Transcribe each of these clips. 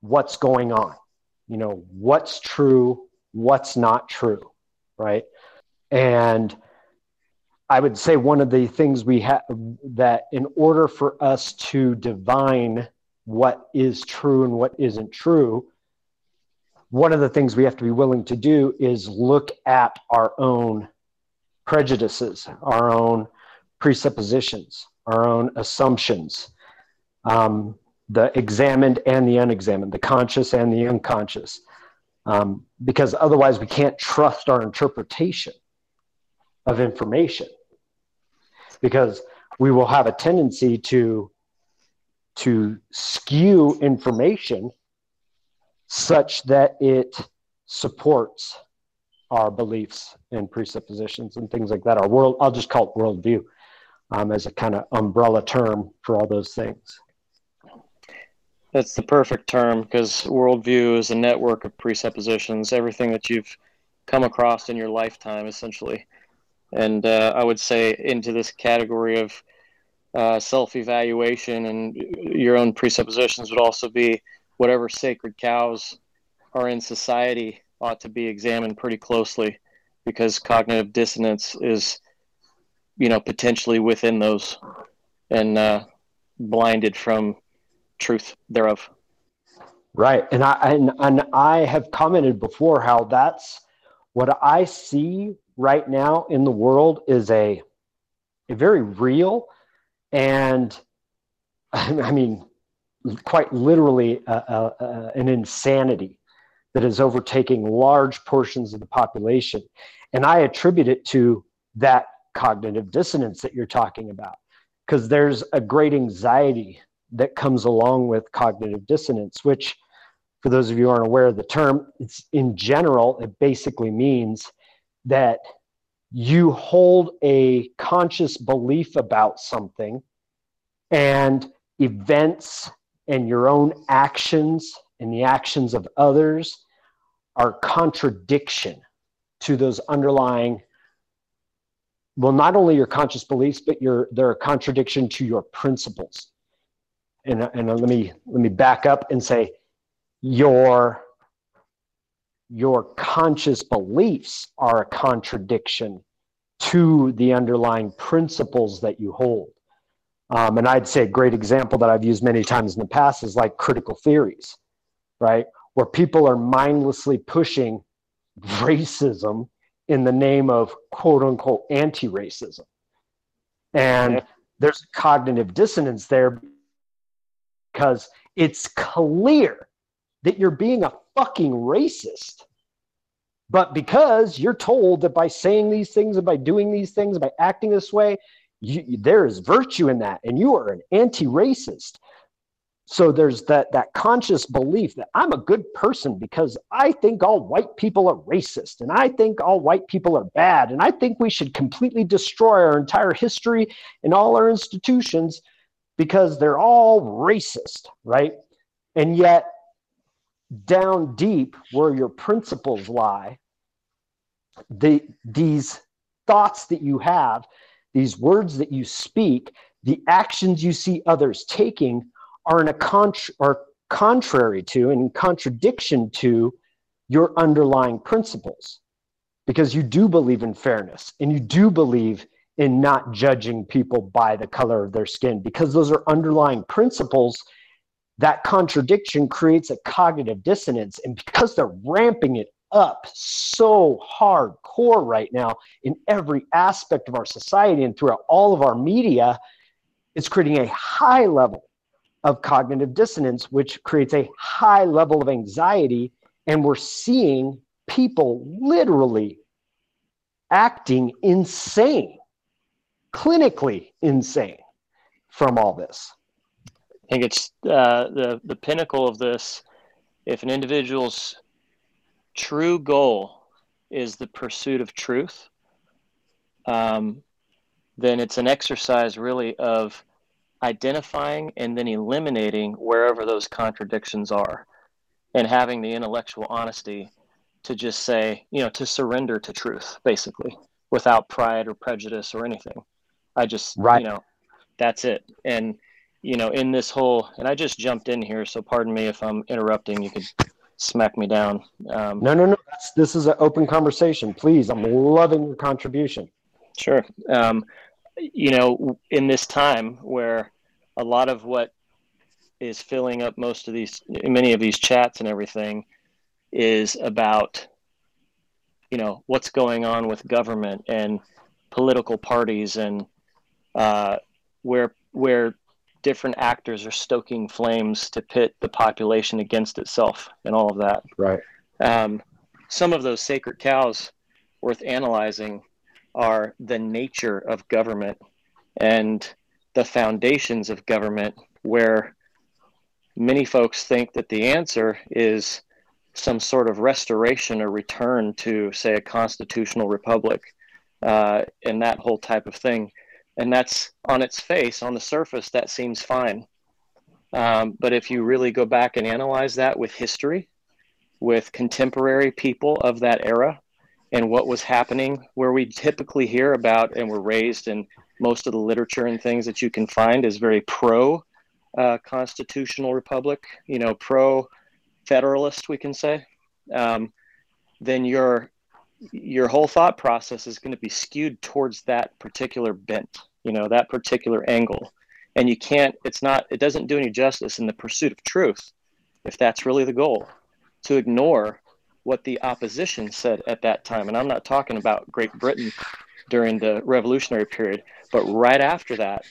what's going on. You know, what's true, what's not true, right? And I would say one of the things we have that in order for us to divine what is true and what isn't true, one of the things we have to be willing to do is look at our own prejudices, our own presuppositions, our own assumptions, um, the examined and the unexamined, the conscious and the unconscious, um, because otherwise we can't trust our interpretation of information because we will have a tendency to to skew information such that it supports our beliefs and presuppositions and things like that. Our world, I'll just call it worldview um, as a kind of umbrella term for all those things. That's the perfect term because worldview is a network of presuppositions, everything that you've come across in your lifetime, essentially. And uh, I would say into this category of uh, self evaluation and your own presuppositions would also be whatever sacred cows are in society ought to be examined pretty closely because cognitive dissonance is, you know, potentially within those and uh, blinded from truth thereof. Right, and I and, and I have commented before how that's what I see right now in the world is a a very real and I mean quite literally uh, uh, uh, an insanity that is overtaking large portions of the population. And I attribute it to that cognitive dissonance that you're talking about, because there's a great anxiety that comes along with cognitive dissonance, which, for those of you aren't aware of the term, it's in general, it basically means that you hold a conscious belief about something and events and your own actions and the actions of others are contradiction to those underlying well not only your conscious beliefs but your they're a contradiction to your principles and, and let me let me back up and say your your conscious beliefs are a contradiction to the underlying principles that you hold um, and I'd say a great example that I've used many times in the past is like critical theories, right? Where people are mindlessly pushing racism in the name of quote unquote anti racism. And there's cognitive dissonance there because it's clear that you're being a fucking racist. But because you're told that by saying these things and by doing these things, by acting this way, you, there is virtue in that and you are an anti-racist so there's that that conscious belief that i'm a good person because i think all white people are racist and i think all white people are bad and i think we should completely destroy our entire history and all our institutions because they're all racist right? And yet down deep where your principles lie the these thoughts that you have these words that you speak, the actions you see others taking are in a contr- are contrary to and in contradiction to your underlying principles. Because you do believe in fairness and you do believe in not judging people by the color of their skin because those are underlying principles that contradiction creates a cognitive dissonance and because they're ramping it up so hardcore right now in every aspect of our society and throughout all of our media. It's creating a high level of cognitive dissonance, which creates a high level of anxiety. And we're seeing people literally acting insane, clinically insane from all this. I think it's uh, the the pinnacle of this. If an individual's true goal is the pursuit of truth, um, then it's an exercise really of identifying and then eliminating wherever those contradictions are and having the intellectual honesty to just say, you know, to surrender to truth, basically, without pride or prejudice or anything. I just, right. you know, that's it. And you know, in this whole, and I just jumped in here, so pardon me if I'm interrupting. You could smack me down. Um, no, no, no. this is an open conversation. Please, I'm loving your contribution. Sure. Um, you know, in this time where a lot of what is filling up most of these, many of these chats and everything, is about, you know, what's going on with government and political parties and uh, where where different actors are stoking flames to pit the population against itself and all of that. Right. Um, some of those sacred cows worth analyzing are the nature of government and the foundations of government, where many folks think that the answer is some sort of restoration or return to, say, a constitutional republic uh, and that whole type of thing and that's on its face on the surface that seems fine. Um, but if you really go back and analyze that with history with contemporary people of that era and what was happening where we typically hear about and were raised in most of the literature and things that you can find is very pro uh, constitutional republic you know pro federalist we can say um, then your your whole thought process is going to be skewed towards that particular bent you know that particular angle. And you can't it's not it doesn't do any justice in the pursuit of truth if that's really the goal to ignore what the opposition said at that time. And i'm not talking about great britain during the revolutionary period but right after that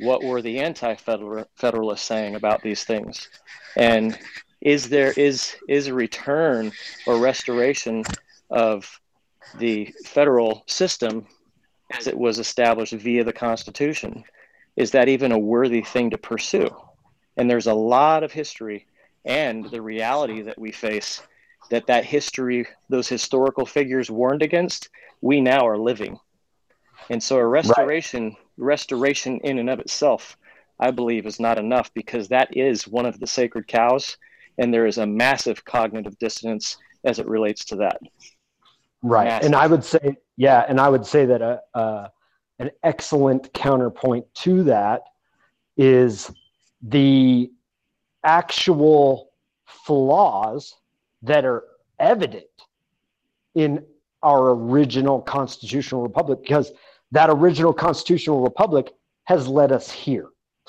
what were the anti-federalists saying about these things? And is there is is a return or restoration of the federal system as it was established via the Constitution. Is that even a worthy thing to pursue? And there's a lot of history and the reality that we face that that history, those historical figures warned against, we now are living. And so a restoration, right. restoration in and of itself, I believe is not enough because that is one of the sacred cows. And there is a massive cognitive dissonance as it relates to that. Right. Massive. And I would say yeah, and I would say that a, a an excellent counterpoint to that is the actual flaws that are evident in our original constitutional republic because that original constitutional republic has led us here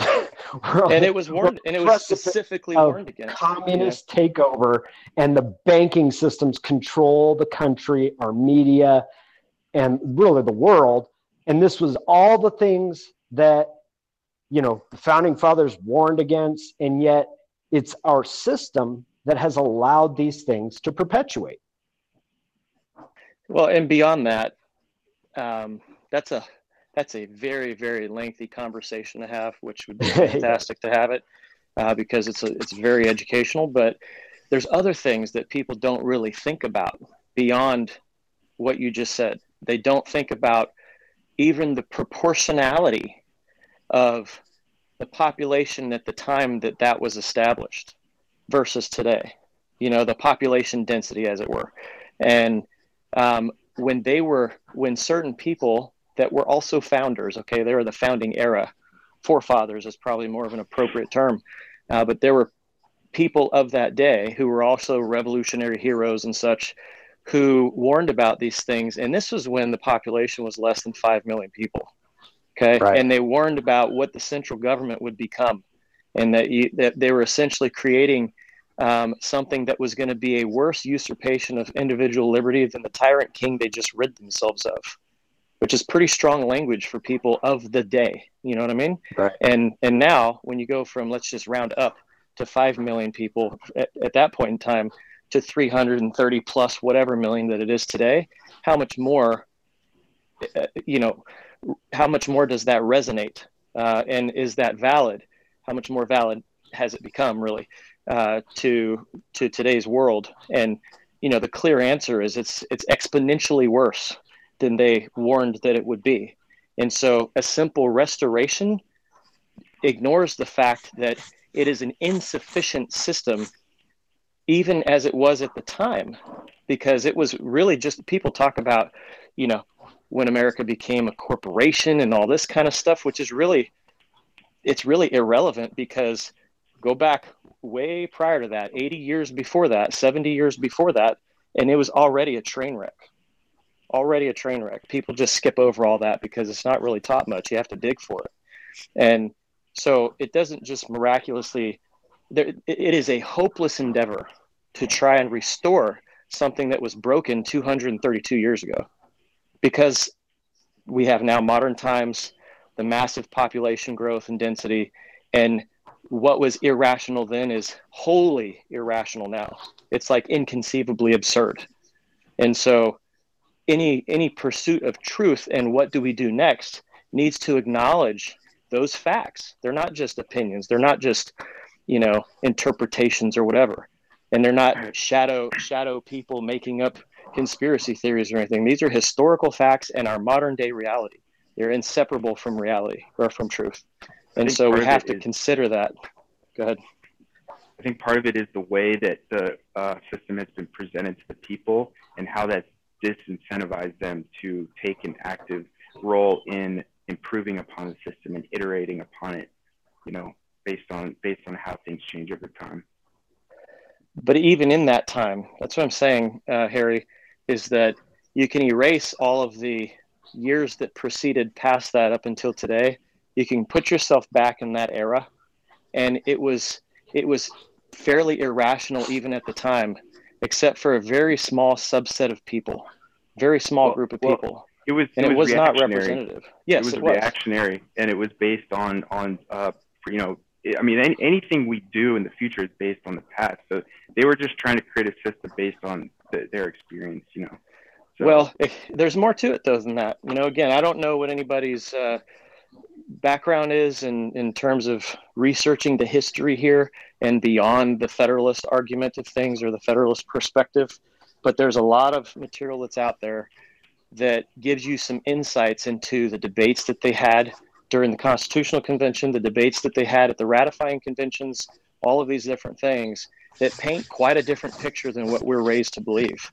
and it was warned and it was specifically warned against communist yeah. takeover and the banking systems control the country our media and really the world. And this was all the things that, you know, the founding fathers warned against. And yet it's our system that has allowed these things to perpetuate. Well, and beyond that, um, that's a that's a very very lengthy conversation to have, which would be fantastic to have it uh, because it's a, it's very educational. But there's other things that people don't really think about beyond what you just said. They don't think about even the proportionality of the population at the time that that was established versus today. You know, the population density, as it were. And um, when they were, when certain people that were also founders, okay, they were the founding era, forefathers is probably more of an appropriate term, uh, but there were people of that day who were also revolutionary heroes and such who warned about these things. And this was when the population was less than 5 million people. Okay. Right. And they warned about what the central government would become and that, you, that they were essentially creating um, something that was going to be a worse usurpation of individual liberty than the tyrant king they just rid themselves of, which is pretty strong language for people of the day. You know what I mean? Right. And and now when you go from let's just round up to five million people at, at that point in time, to 330 plus whatever million that it is today, how much more, uh, you know, how much more does that resonate? Uh, and is that valid? How much more valid has it become really uh, to to today's world? And you know, the clear answer is it's it's exponentially worse than they warned that it would be. And so, a simple restoration ignores the fact that it is an insufficient system even as it was at the time, because it was really just people talk about, you know, when America became a corporation and all this kind of stuff, which is really it's really irrelevant because go back way prior to that, 80 years before that, 70 years before that, and it was already a train wreck. Already a train wreck. People just skip over all that because it's not really taught much. You have to dig for it. And so it doesn't just miraculously, there, it is a hopeless endeavor to try and restore something that was broken 232 years ago because we have now modern times, the massive population growth and density, and what was irrational then is wholly irrational now. It's like inconceivably absurd. And so any any pursuit of truth and what do we do next needs to acknowledge those facts. They're not just opinions. They're not just, you know, interpretations or whatever. And they're not shadow shadow people making up conspiracy theories or anything. These are historical facts and our modern day reality. They're inseparable from reality or from truth. And so we have to is, consider that. Go ahead. I think part of it is the way that the uh, system has been presented to the people and how that's disincentivized them to take an active role in improving upon the system and iterating upon it, you know, based on based on how things change over time. But even in that time, that's what I'm saying, uh, Harry, is that you can erase all of the years that preceded past that up until today. You can put yourself back in that era, and it was it was fairly irrational even at the time, except for a very small subset of people, very small well, group of well, people it was, and it was, was not representative. Yes, it was it was. reactionary, and it was based on on uh, you know, I mean, any, anything we do in the future is based on the past. So they were just trying to create a system based on the, their experience, you know. So. Well, there's more to it though than that. You know, again, I don't know what anybody's uh, background is in in terms of researching the history here and beyond the Federalist argument of things or the Federalist perspective, but there's a lot of material that's out there that gives you some insights into the debates that they had during the Constitutional Convention, the debates that they had at the ratifying conventions, all of these different things that paint quite a different picture than what we're raised to believe.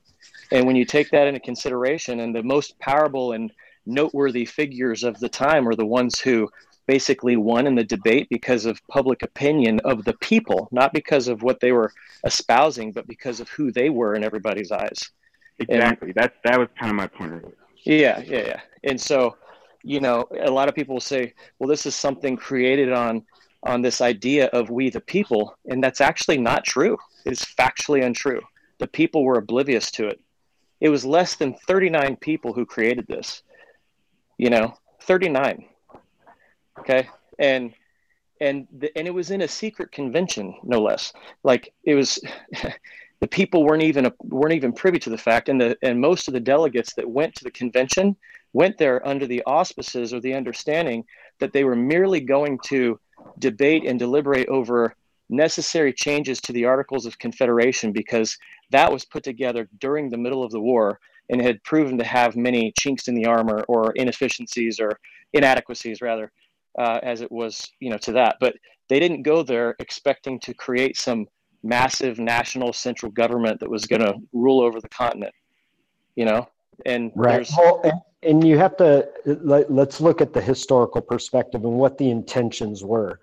And when you take that into consideration, and the most powerful and noteworthy figures of the time are the ones who basically won in the debate because of public opinion of the people, not because of what they were espousing, but because of who they were in everybody's eyes. Exactly. And, that that was kind of my point. Yeah, yeah, yeah. And so, you know, a lot of people will say, "Well, this is something created on on this idea of we the people," and that's actually not true. It's factually untrue. The people were oblivious to it. It was less than 39 people who created this. You know, 39. Okay, and and the, and it was in a secret convention, no less. Like it was. the people weren't even weren't even privy to the fact, and the and most of the delegates that went to the convention went there under the auspices or the understanding that they were merely going to debate and deliberate over necessary changes to the Articles of Confederation because that was put together during the middle of the war and had proven to have many chinks in the armor or inefficiencies or inadequacies rather uh, as it was you know to that. But they didn't go there expecting to create some massive national central government that was going to rule over the continent you know? And right. well, and, and you have to let, let's look at the historical perspective and what the intentions were.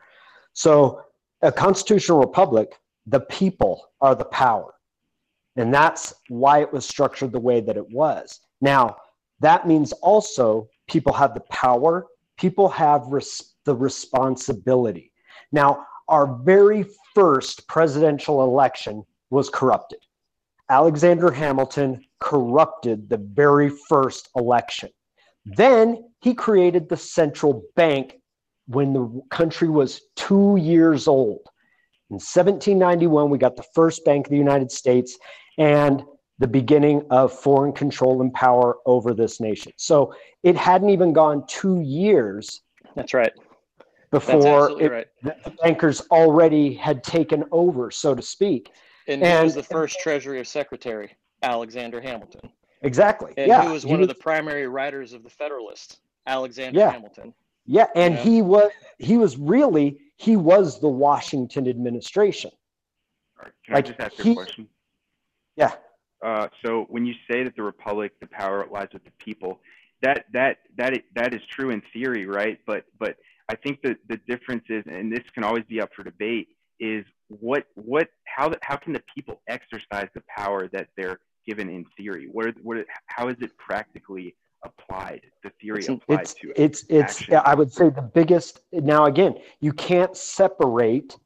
So a constitutional republic the people are the power. And that's why it was structured the way that it was. Now that means also people have the power people have res- the responsibility. Now our very first presidential election was corrupted. Alexander Hamilton corrupted the very first election. Then he created the central bank when the country was two years old. In 1791, we got the first Bank of the United States and the beginning of foreign control and power over this nation. So it hadn't even gone two years. That's right before it, right. the bankers already had taken over, so to speak. And, and he was the first Treasury Secretary, Alexander Hamilton. Exactly. And yeah. he was one he of the primary writers of the Federalist, Alexander yeah. Hamilton. Yeah, and he was he was really he was the Washington administration. Right. Can like, I just ask he, a question? Yeah. Uh, so when you say that the republic, the power lies with the people, that that that that is true in theory, right? But but I think that the difference is, and this can always be up for debate, is what what how how can the people exercise the power that they're given in theory? What what how is it practically applied? The theory it's, applied it's, to it. it's it's action? I would say the biggest. Now again, you can't separate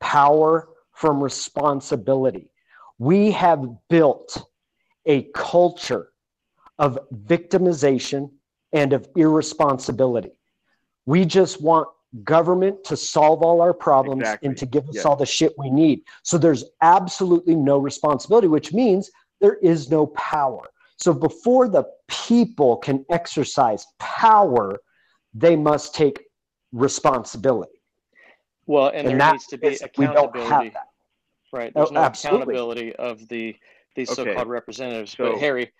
power from responsibility. We have built a culture of victimization and of irresponsibility. We just want government to solve all our problems Exactly. and to give us Yeah. all the shit we need. So there's absolutely no responsibility, which means there is no power. So before the people can exercise power, they must take responsibility. Well, and, there needs to be is- we don't have accountability. that. Right. Oh, There's no absolutely. accountability of the these Okay. so-called representatives. So- but Harry,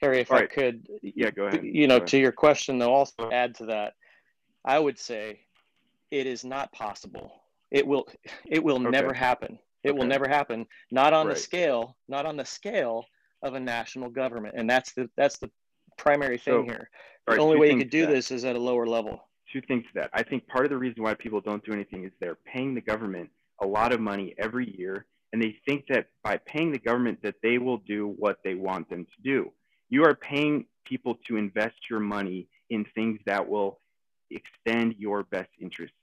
Harry, if I Alright. could, Yeah, go ahead. you know, ahead. to your question, though, also add to that, I would say it is not possible. It will, it will Okay. never happen. It will never happen. Not on the scale, not on the scale of a national government, and that's the that's the primary thing So, here. The right, only way you could do that. this is at a lower level. two things to that. I think part of the reason why people don't do anything is they're paying the government a lot of money every year, and they think that by paying the government that they will do what they want them to do. You are paying people to invest your money in things that will extend your best interests,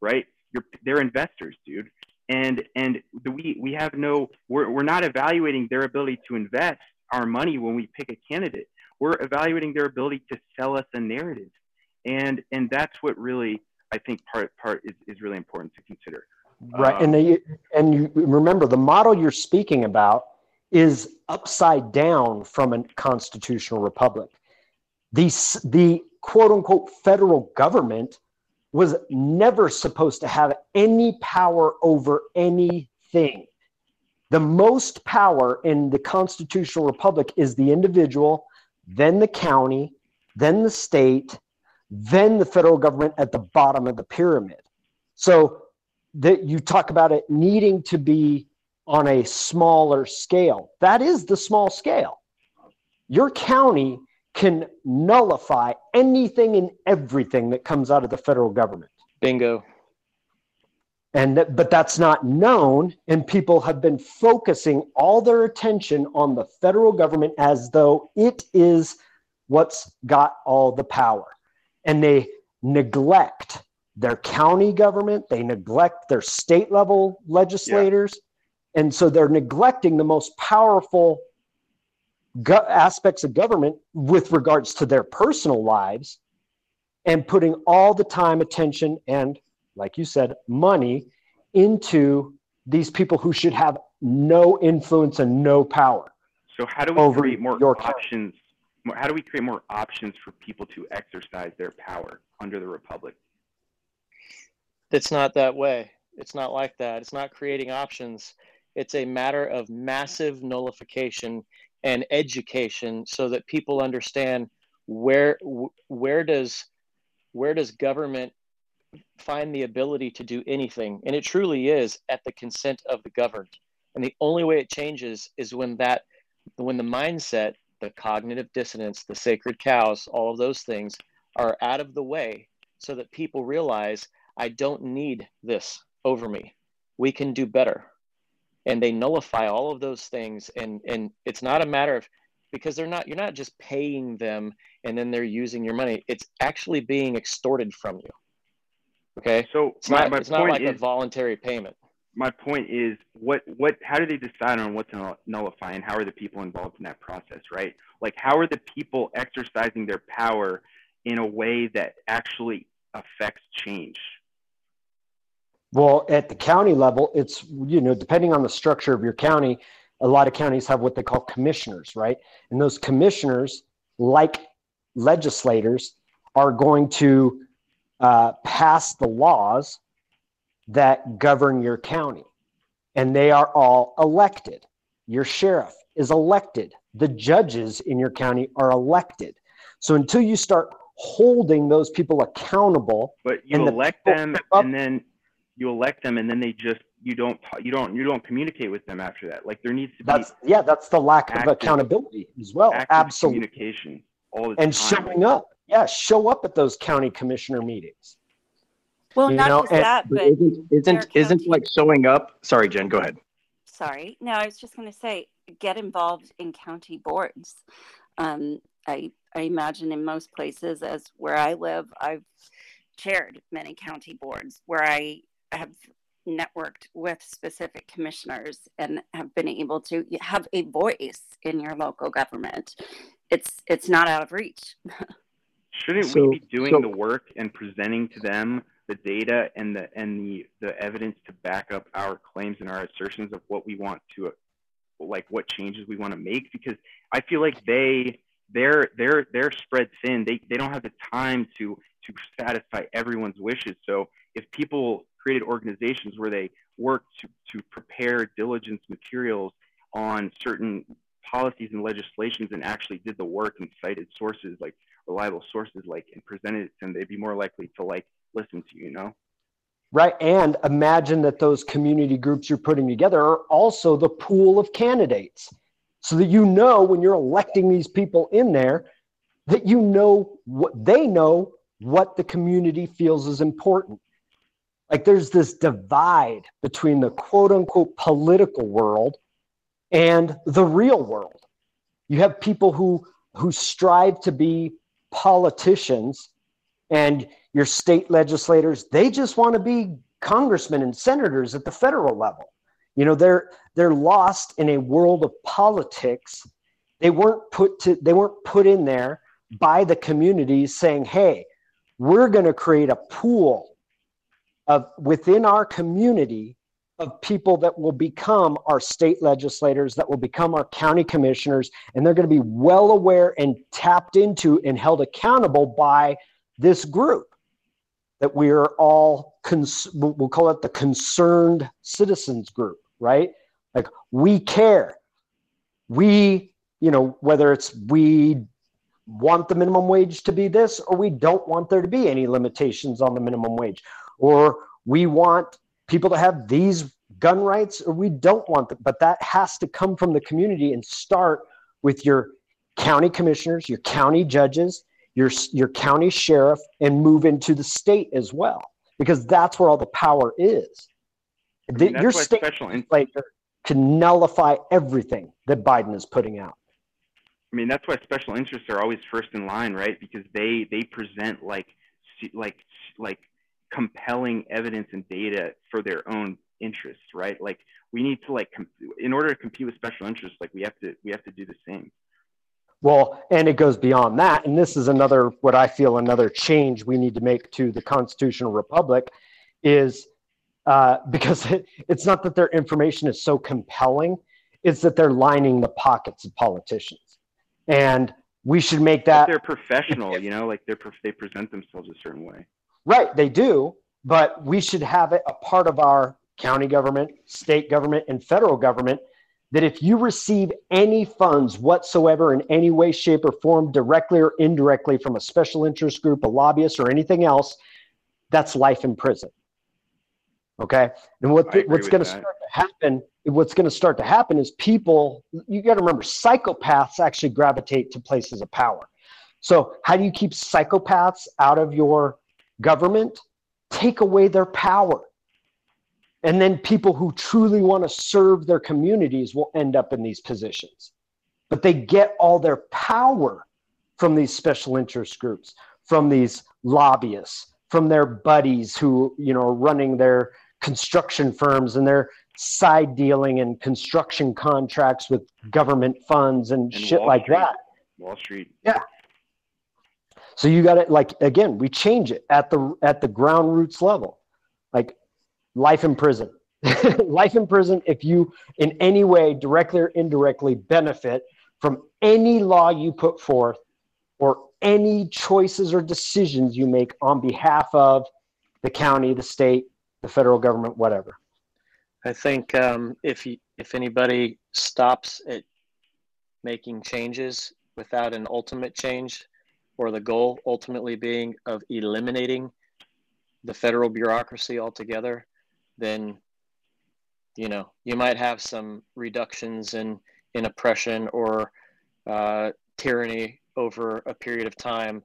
right? You're, they're investors, dude. And and the, we we have no we're, we're not evaluating their ability to invest our money when we pick a candidate. We're evaluating their ability to sell us a narrative and and that's what really I think part part is, is really important to consider. Right. Um, and they, and you remember the model you're speaking about is upside down from a constitutional republic. The, the quote unquote federal government was never supposed to have any power over anything. The most power in the constitutional republic is the individual, then the county, then the state, then the federal government at the bottom of the pyramid. So that you talk about it needing to be on a smaller scale. That is the small scale. Your county can nullify anything and everything that comes out of the federal government. Bingo. And that, but that's not known, and people have been focusing all their attention on the federal government as though it is what's got all the power. And they neglect their county government, they neglect their state level legislators, and so they're neglecting the most powerful go- aspects of government with regards to their personal lives and putting all the time, attention, and like you said, money into these people who should have no influence and no power. So how do we Over create more your options? more- How do we create more options for people to exercise their power under the republic? It's not that way. It's not like that. It's not creating options. It's a matter of massive nullification and education so that people understand where where does where does government find the ability to do anything and it truly is at the consent of the governed and the only way it changes is when that when the mindset the cognitive dissonance the sacred cows all of those things are out of the way so that people realize I don't need this over me. We can do better. And they nullify all of those things. And, and it's not a matter of because they're not, you're not just paying them and then they're using your money. It's actually being extorted from you. Okay. So It's my, not, my it's not like is, a voluntary payment. my point is what what how do they decide on what to nullify and how are the people involved in that process right like how are the people exercising their power in a way that actually affects change Well, at the county level, it's, you know, depending on the structure of your county, a lot of counties have what they call commissioners, right? And those commissioners, like legislators, are going to uh, pass the laws that govern your county. And they are all elected. Your sheriff is elected. The judges in your county are elected. So until you start holding those people accountable, but you elect them up- and then you elect them and then they just you don't ta- you don't you don't communicate with them after that like there needs to be That's yeah, that's the lack of accountability as well. Absolutely. communication all the And time showing up. Yeah, show up at those county commissioner meetings. Well, not know, just and, that, but isn't isn't, isn't like showing up? Sorry, Jen, go ahead. Sorry, no, I was just going to say, get involved in county boards. Um, I I imagine in most places, as where I live, I've chaired many county boards where I have networked with specific commissioners and have been able to have a voice in your local government. It's it's not out of reach. Shouldn't so, we be doing so, the work and presenting to them the data and the and the the evidence to back up our claims and our assertions of what we want to like what changes we want to make because I feel like they they're they're they're spread thin. They they don't have the time to to satisfy everyone's wishes. So if people created organizations where they work to, to prepare diligence materials on certain policies and legislations and actually did the work and cited sources like reliable sources like and presented it to them, they'd be more likely to like listen to you, you know? Right. And imagine that those community groups you're putting together are also the pool of candidates. So that you know when you're electing these people in there, that you know what they know what the community feels is important. Like there's this divide between the quote unquote political world and the real world. You have people who who strive to be politicians and your state legislators, they just want to be congressmen and senators at the federal level. You know, they're they're lost in a world of politics. They weren't put to they weren't put in there by the communities saying, "Hey, we're going to create a pool of within our community of people that will become our state legislators, that will become our county commissioners, and they're going to be well aware and tapped into and held accountable by this group that we are all, cons- we'll call it the concerned citizens group, right? Like we care. We, you know, whether it's we want the minimum wage to be this or we don't want there to be any limitations on the minimum wage or we want people to have these gun rights or we don't want them. But that has to come from the community and start with your county commissioners your county judges your your county sheriff and move into the state as well because that's where all the power is. I mean, your state legislature can nullify everything that biden is putting out. I mean, that's why special interests are always first in line, right? Because they they present like like like compelling evidence and data for their own interests, right? Like we need to like in order to compete with special interests, like we have to we have to do the same. Well, and it goes beyond that, and this is another what I feel another change we need to make to the constitutional republic is uh, because it, it's not that their information is so compelling; it's that they're lining the pockets of politicians and we should make that. But they're professional, you know, like they're they present themselves a certain way. Right, they do, but we should have it a part of our county government, state government, and federal government that if you receive any funds whatsoever in any way, shape, or form, directly or indirectly from a special interest group, a lobbyist, or anything else, that's life in prison. Okay, and what what's going to start to happen what's going to start to happen is people you got to remember psychopaths actually gravitate to places of power. So how do you keep psychopaths out of your government take away their power and then people who truly want to serve their communities will end up in these positions but they get all their power from these special interest groups from these lobbyists from their buddies who you know are running their construction firms and they're side dealing and construction contracts with government funds and, and shit Wall like Street. that. Wall Street. Yeah. So you got it like again, we change it at the at the ground roots level. Like life in prison. life in prison if you in any way directly or indirectly benefit from any law you put forth or any choices or decisions you make on behalf of the county, the state, the federal government, whatever. I think um, if you, if anybody stops at making changes without an ultimate change, or the goal ultimately being of eliminating the federal bureaucracy altogether, then you know you might have some reductions in in oppression or uh, tyranny over a period of time,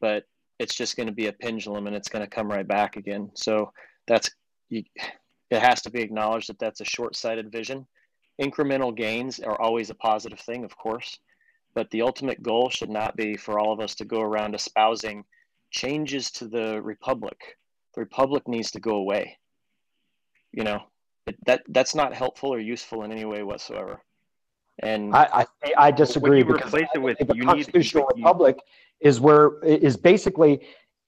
but it's just going to be a pendulum and it's going to come right back again. So that's you, it has to be acknowledged that that's a short-sighted vision. Incremental gains are always a positive thing, of course, but the ultimate goal should not be for all of us to go around espousing changes to the republic. The republic needs to go away. You know, that that's not helpful or useful in any way whatsoever. And I I, I disagree because replace it with, the you need- constitutional you- republic is where is basically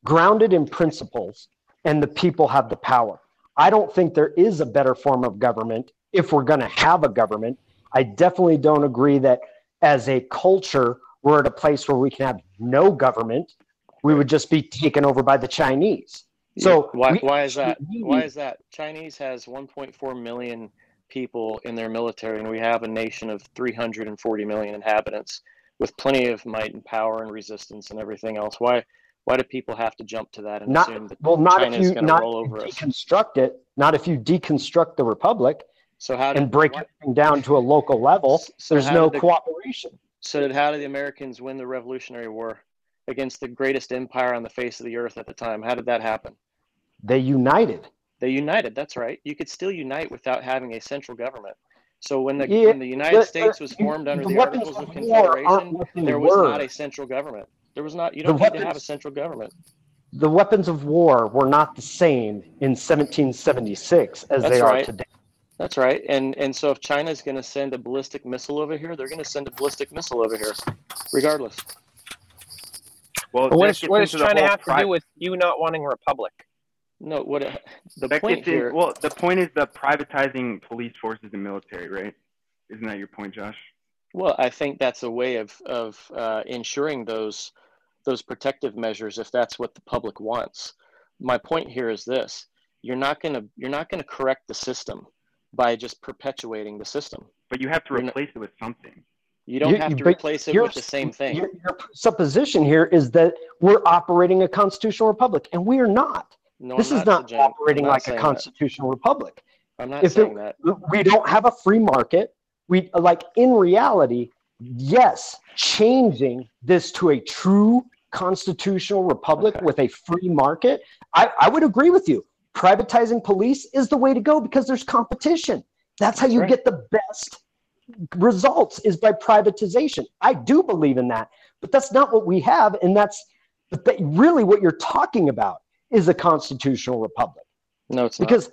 grounded in principles, and the people have the power. I don't think there is a better form of government if we're going to have a government. I definitely don't agree that as a culture we're at a place where we can have no government. We would just be taken over by the Chinese. So why, we why is that? actually Why is that? Chinese has 1.4 million people in their military, and we have a nation of 340 million inhabitants with plenty of might and power and resistance and everything else. Why? Why do people have to jump to that and not assume that well not China if is gonna roll if you over us? deconstruct it not if you deconstruct the republic So how did and break why- everything down to a local level So there's no the- cooperation So how did the Americans win the Revolutionary War against the greatest empire on the face of the earth at the time? How did that happen? they united They united. That's right. You could still unite without having a central government. So when the Yeah, when the United the- States was formed under the the Articles of Confederation, there was were. not a central government. There was not. You The don't need to have a central government. the weapons of war were not the same in 1776 as That's they right. are today That's right. And and so if China's going to send a ballistic missile over here, they're going to send a ballistic missile over here, regardless. Well, But what that does what does China whole have to do with you not wanting a republic? No. What the that point gets in, here? well, the point is the privatizing police forces and military, right? Isn't that your point, Josh? Well, I think that's a way of of uh, ensuring those those protective measures if that's what the public wants. My point here is this: you're not going to you're not going to correct the system by just perpetuating the system. But you have to You're replace it with something. You don't You- have to replace it with the same thing. your, your supposition here is that we're operating a constitutional republic and we are not No, this I'm is not, not operating not like a saying that. constitutional republic I'm not if it- saying that. we don't have a free market we like in reality yes changing this to a true constitutional republic Okay. with a free market I, I would agree with you privatizing police is the way to go because there's competition that's how That's you right. get the best results is by privatization i do believe in that but that's not what we have and that's but that really what you're talking about is a constitutional republic No, it's not. because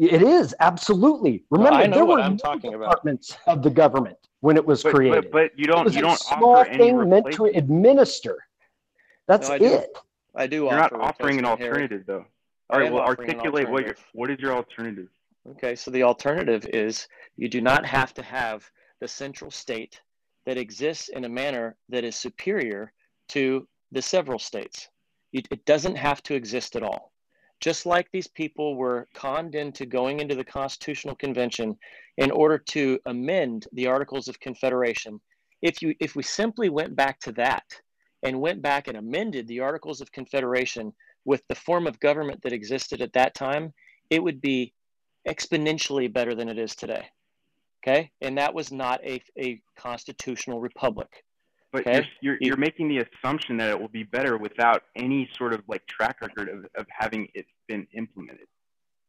it is absolutely. Remember, I there were I'm no talking about. departments of the government when it was But, created. but, but you don't was you a don't small offer any thing meant to administer. That's No, I do. it. I do. You're not offering an alternative though. All right, well, articulate what your what is your alternative? Okay, so the alternative is you do not have to have the central state that exists in a manner that is superior to the several states. It, it doesn't have to exist at all. Just like these people were conned into going into the Constitutional Convention in order to amend the Articles of Confederation, if you if we simply went back to that and went back and amended the Articles of Confederation with the form of government that existed at that time, it would be exponentially better than it is today. Okay, and that was not a, a constitutional republic. But Okay. you're, you're You- you're making the assumption that it will be better without any sort of like track record of, of having it been implemented.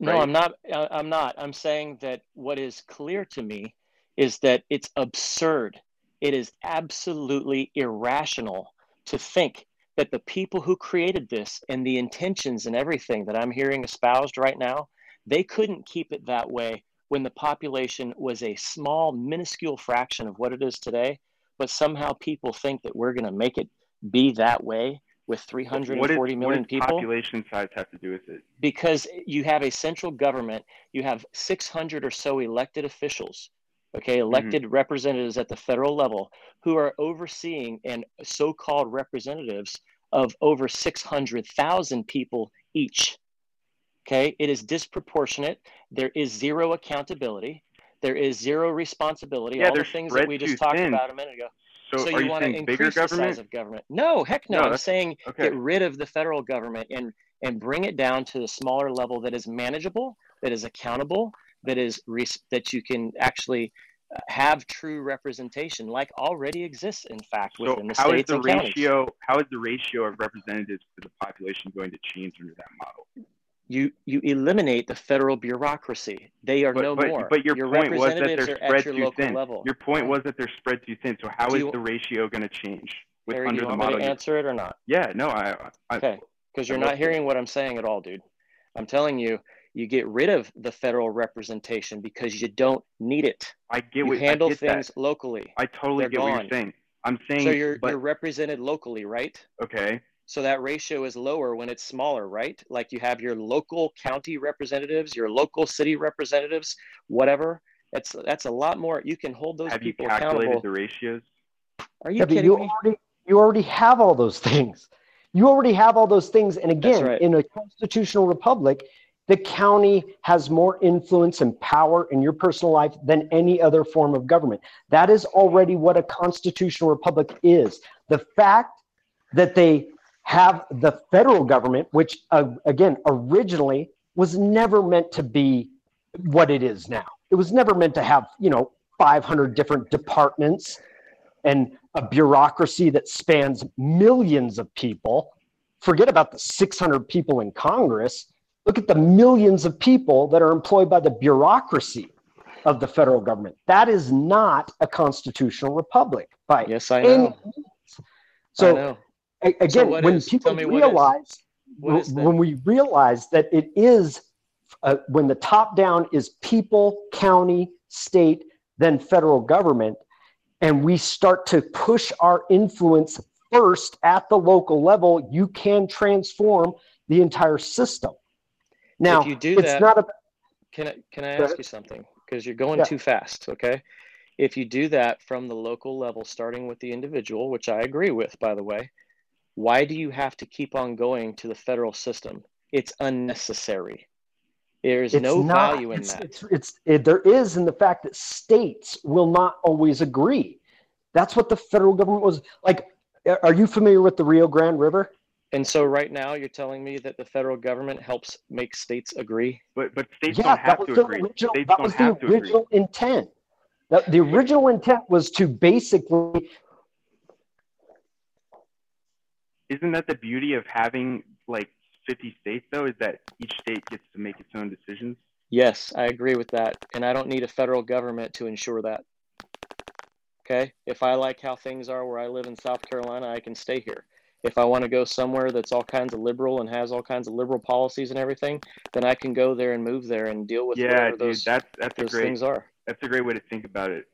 No, I'm not. I'm not. I'm saying that what is clear to me is that it's absurd. It is absolutely irrational to think that the people who created this and the intentions and everything that I'm hearing espoused right now, they couldn't keep it that way when the population was a small, minuscule fraction of what it is today. But somehow people think that we're going to make it be that way with What, is, 340 what million does people population size have to do with it? because you have a central government, you have 600 or so elected officials, okay, mm-hmm. elected representatives at the federal level who are overseeing and so called representatives of over 600,000 people each. Okay, it is disproportionate. There is zero accountability. There is zero responsibility. Yeah, All the things that we just talked thin. about a minute ago. So, So, you, you want to increase the size of government? No, heck no. No, I'm saying Okay. get rid of the federal government and and bring it down to the smaller level that is manageable, that is accountable, that is res- that you can actually have true representation, like already exists, in fact, So within the how is states the and counties. ratio? How is the ratio of representatives to the population going to change under that model? You you eliminate the federal bureaucracy. They are But, no but, more. but your, point was that they're spread your too local thin. level. Your point was that they're spread too thin. So how Do is you- the ratio going to change with Harry, do under you the want me model? to answer it or not? Yeah, no, I, I Okay, because you're not hearing what I'm saying at all, dude. I'm telling you, you get rid of the federal representation because you don't need it. I get what You what handle I get things that. locally. I totally They're get what you're saying. I'm saying, So you're but you're represented locally, right? okay, So that ratio is lower when it's smaller, right? Like you have your local county representatives, your local city representatives, whatever. That's that's a lot more. You can hold those have you calculated the ratios? Are you Yeah, kidding you me? already you already have all those things. You already have all those things. And again, right. in a constitutional republic, the county has more influence and power in your personal life than any other form of government. That is already what a constitutional republic is. The fact that they have the federal government, which uh, again originally was never meant to be what it is now. It was never meant to have, you know, 500 different departments and a bureaucracy that spans millions of people. Forget about the 600 people in Congress. Look at the millions of people that are employed by the bureaucracy of the federal government. That is not a constitutional republic by Yes, I know. means. I So know. a- again, what when is? people Tell me what is. realize when that? we realize that it is uh, when the top down is people, county, state, then federal government, and we start to push our influence first at the local level, you can transform the entire system. Now, if you do it's that, not a can I can I ask you something? Because you're going Yeah. too fast. Okay. If you do that from the local level, starting with the individual, which I agree with, by the way, why do you have to keep on going to the federal system? It's unnecessary. There's it's no not, value in it's, that. It's, it's, it, there is in the fact that states will not always agree. That's what the federal government was like. Are you familiar with the Rio Grande River? And so right now you're telling me that the federal government helps make states agree? But but states yeah, don't that have was to the agree. original. States That don't was the have to agree. original intent. The, the original intent was to basically Isn't that the beauty of having like 50 states though? Is that each state gets to make its own decisions? Yes, I agree with that. And I don't need a federal government to ensure that. Okay? If I like how things are where I live in South Carolina, I can stay here. If I want to go somewhere that's all kinds of liberal and has all kinds of liberal policies and everything, then I can go there and move there and deal with yeah, whatever dude, those, that's that's a those great things are. that's a great way to think about it.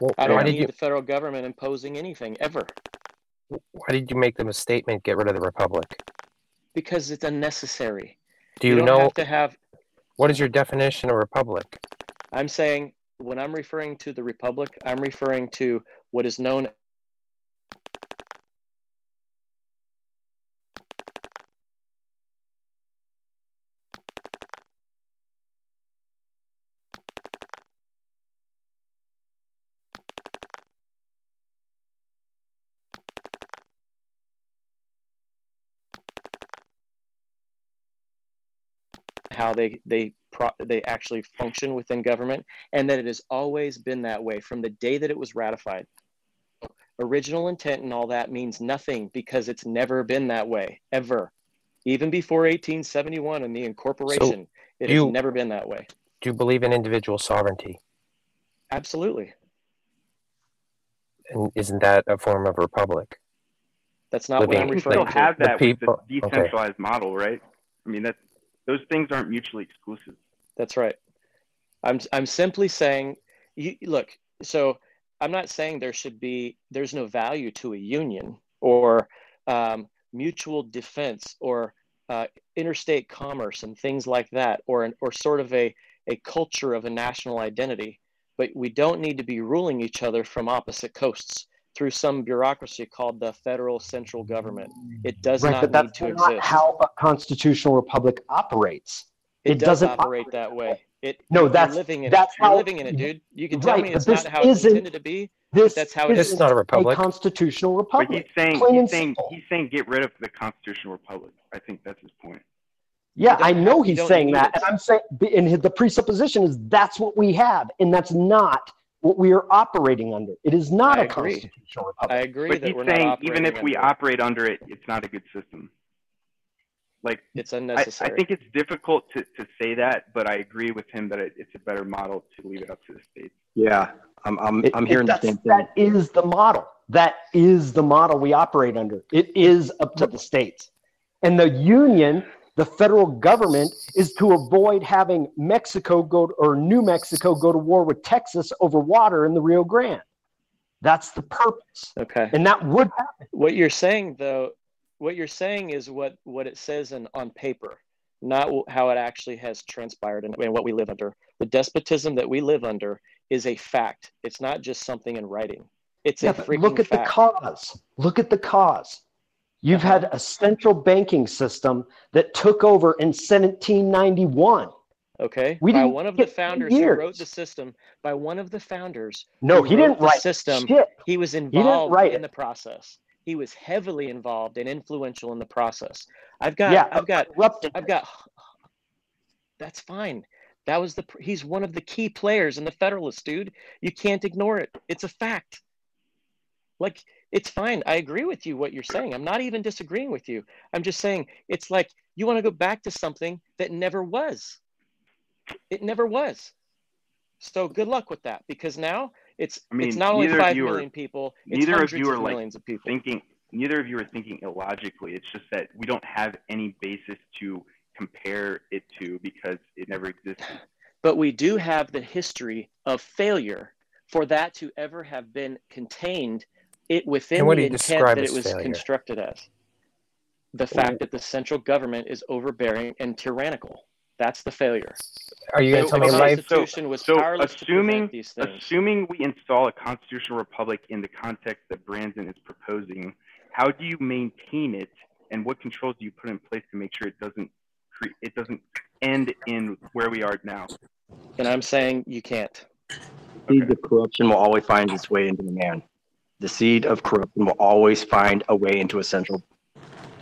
Well, I don't did need you the federal government imposing anything ever why did you make them a statement? Get rid of the republic. because it's unnecessary. Do you, don't know have to have what is your definition of republic? I'm saying when I'm referring to the republic, I'm referring to what is known how they they pro- they actually function within government and that it has always been that way from the day that it was ratified original intent and all that means nothing because it's never been that way ever even before 1871 and the incorporation it you- has never been that way Do you believe in individual sovereignty? absolutely And isn't that a form of republic? that's not what Living- i'm You can referring still to have The that people- with the okay. decentralized model, right? I mean, that those things aren't mutually exclusive. That's right. I'm I'm simply saying you look, so I'm not saying there should be there's no value to a union or um, mutual defense or uh, interstate commerce and things like that or an, or sort of a a culture of a national identity. But we don't need to be ruling each other from opposite coasts through some bureaucracy called the federal central government. It does right, not but that's need to not exist. how a constitutional republic operates. it, it does doesn't operate operate that way. It No, you're that's- living in that's it. You're how- living in it, dude. You can tell Right, me it's this not how it's isn't- intended to be. This that's how it This is. is not a republic. a constitutional But republic. he's saying he's saying simple. he's saying get rid of the constitutional republic. I think that's his point. Yeah, I know he's saying that, it. and I'm saying, and the presupposition is that's what we have, and that's not what we are operating under. It is not I a agree. constitutional republic. I agree But that he's we're saying operating even if we under operate under it, it's not a good system. Like it's unnecessary. I think it's difficult to, to say that, but I agree with him that it, it's a better model to leave it up to the states. Yeah, I'm I'm, It- I'm it- hearing the that's- same thing. That is the model. That is the model we operate under. It is up to the states. And the union, the federal government, is to avoid having Mexico go or New Mexico go to war with Texas over water in the Rio Grande. That's the purpose. okay. And that would happen. What you're saying, though, what you're saying is what what it says in on paper, not how it actually has transpired and, and what we live under. The despotism that we live under is a fact. It's not just something in writing. It's Yeah, a freaking look at fact. the cause. Look at the cause. You've had a central banking system that took over in 1791. Okay, We by one of the founders who wrote the system. By one of the founders, No, he didn't write the system. shit. He was involved write in it. the process. He was heavily involved and influential in the process. I've got, yeah, I've got, corrupted. I've got. That's fine. That was the. He's one of the key players in the Federalist, dude. You can't ignore it. It's a fact. Like it's fine. I agree with you. What you're saying. I'm not even disagreeing with you. I'm just saying it's like you want to go back to something that never was. It never was. So good luck with that because now it's I mean, it's not only of five you are- people. It's neither of you are, like, millions of people. Thinking neither of you are thinking illogically. It's just that we don't have any basis to compare it to because it never existed. but we do have the history of failure for that to ever have been contained it within the intent that it was failure? constructed as the fact that the central government is overbearing and tyrannical that's the failure Are you going the to tell me okay, life? constitution was So powerless assuming to these things assuming we install a constitutional republic in the context that Brandon is proposing, how do you maintain it, and what controls do you put in place to make sure it doesn't cre- it doesn't end in where we are now? and i'm saying you can't seed of corruption will always find its way into the man. The seed of corruption will always find a way into a central.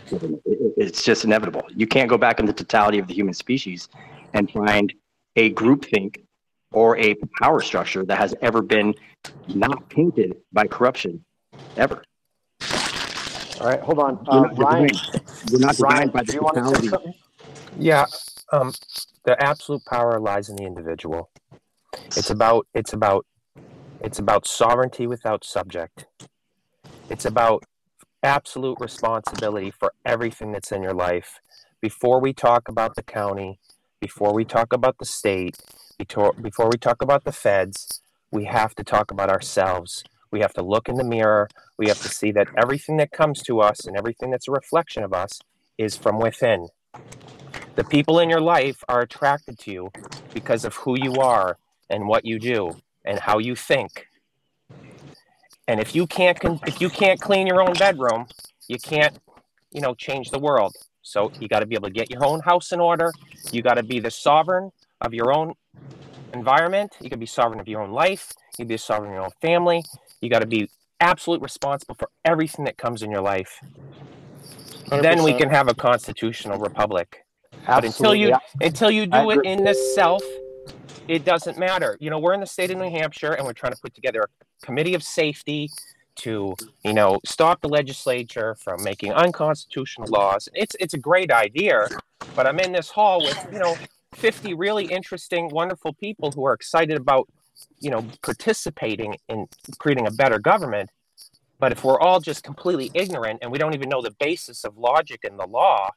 government. It- it- It's just inevitable. You can't go back in the totality of the human species and find a groupthink or a power structure that has ever been not tainted by corruption, ever. All right, hold on. You're Uh, not Ryan, We're not Ryan, by do the you want to say totality. something? Yeah, um, the absolute power lies in the individual. It's about it's about it's about sovereignty without subject. It's about absolute responsibility for everything that's in your life. Before we talk about the county, before we talk about the state, before we talk about the feds, we have to talk about ourselves. We have to look in the mirror. We have to see that everything that comes to us and everything that's a reflection of us is from within. The people in your life are attracted to you because of who you are and what you do and how you think. And if you can't con- if you can't clean your own bedroom, you can't, you know, change the world. So you got to be able to get your own house in order. You got to be the sovereign of your own environment. You can be sovereign of your own life. You can be a sovereign of your own family. You got to be absolute responsible for everything that comes in your life. Then we can have a constitutional republic. But until you until you I do it agree. in the self, it doesn't matter. You know, we're in the state of New Hampshire and we're trying to put together a committee of safety to, you know, stop the legislature from making unconstitutional laws. It's it's a great idea, but I'm in this hall with, you know, 50 really interesting, wonderful people who are excited about, you know, participating in creating a better government. But if we're all just completely ignorant and we don't even know the basis of logic and the law,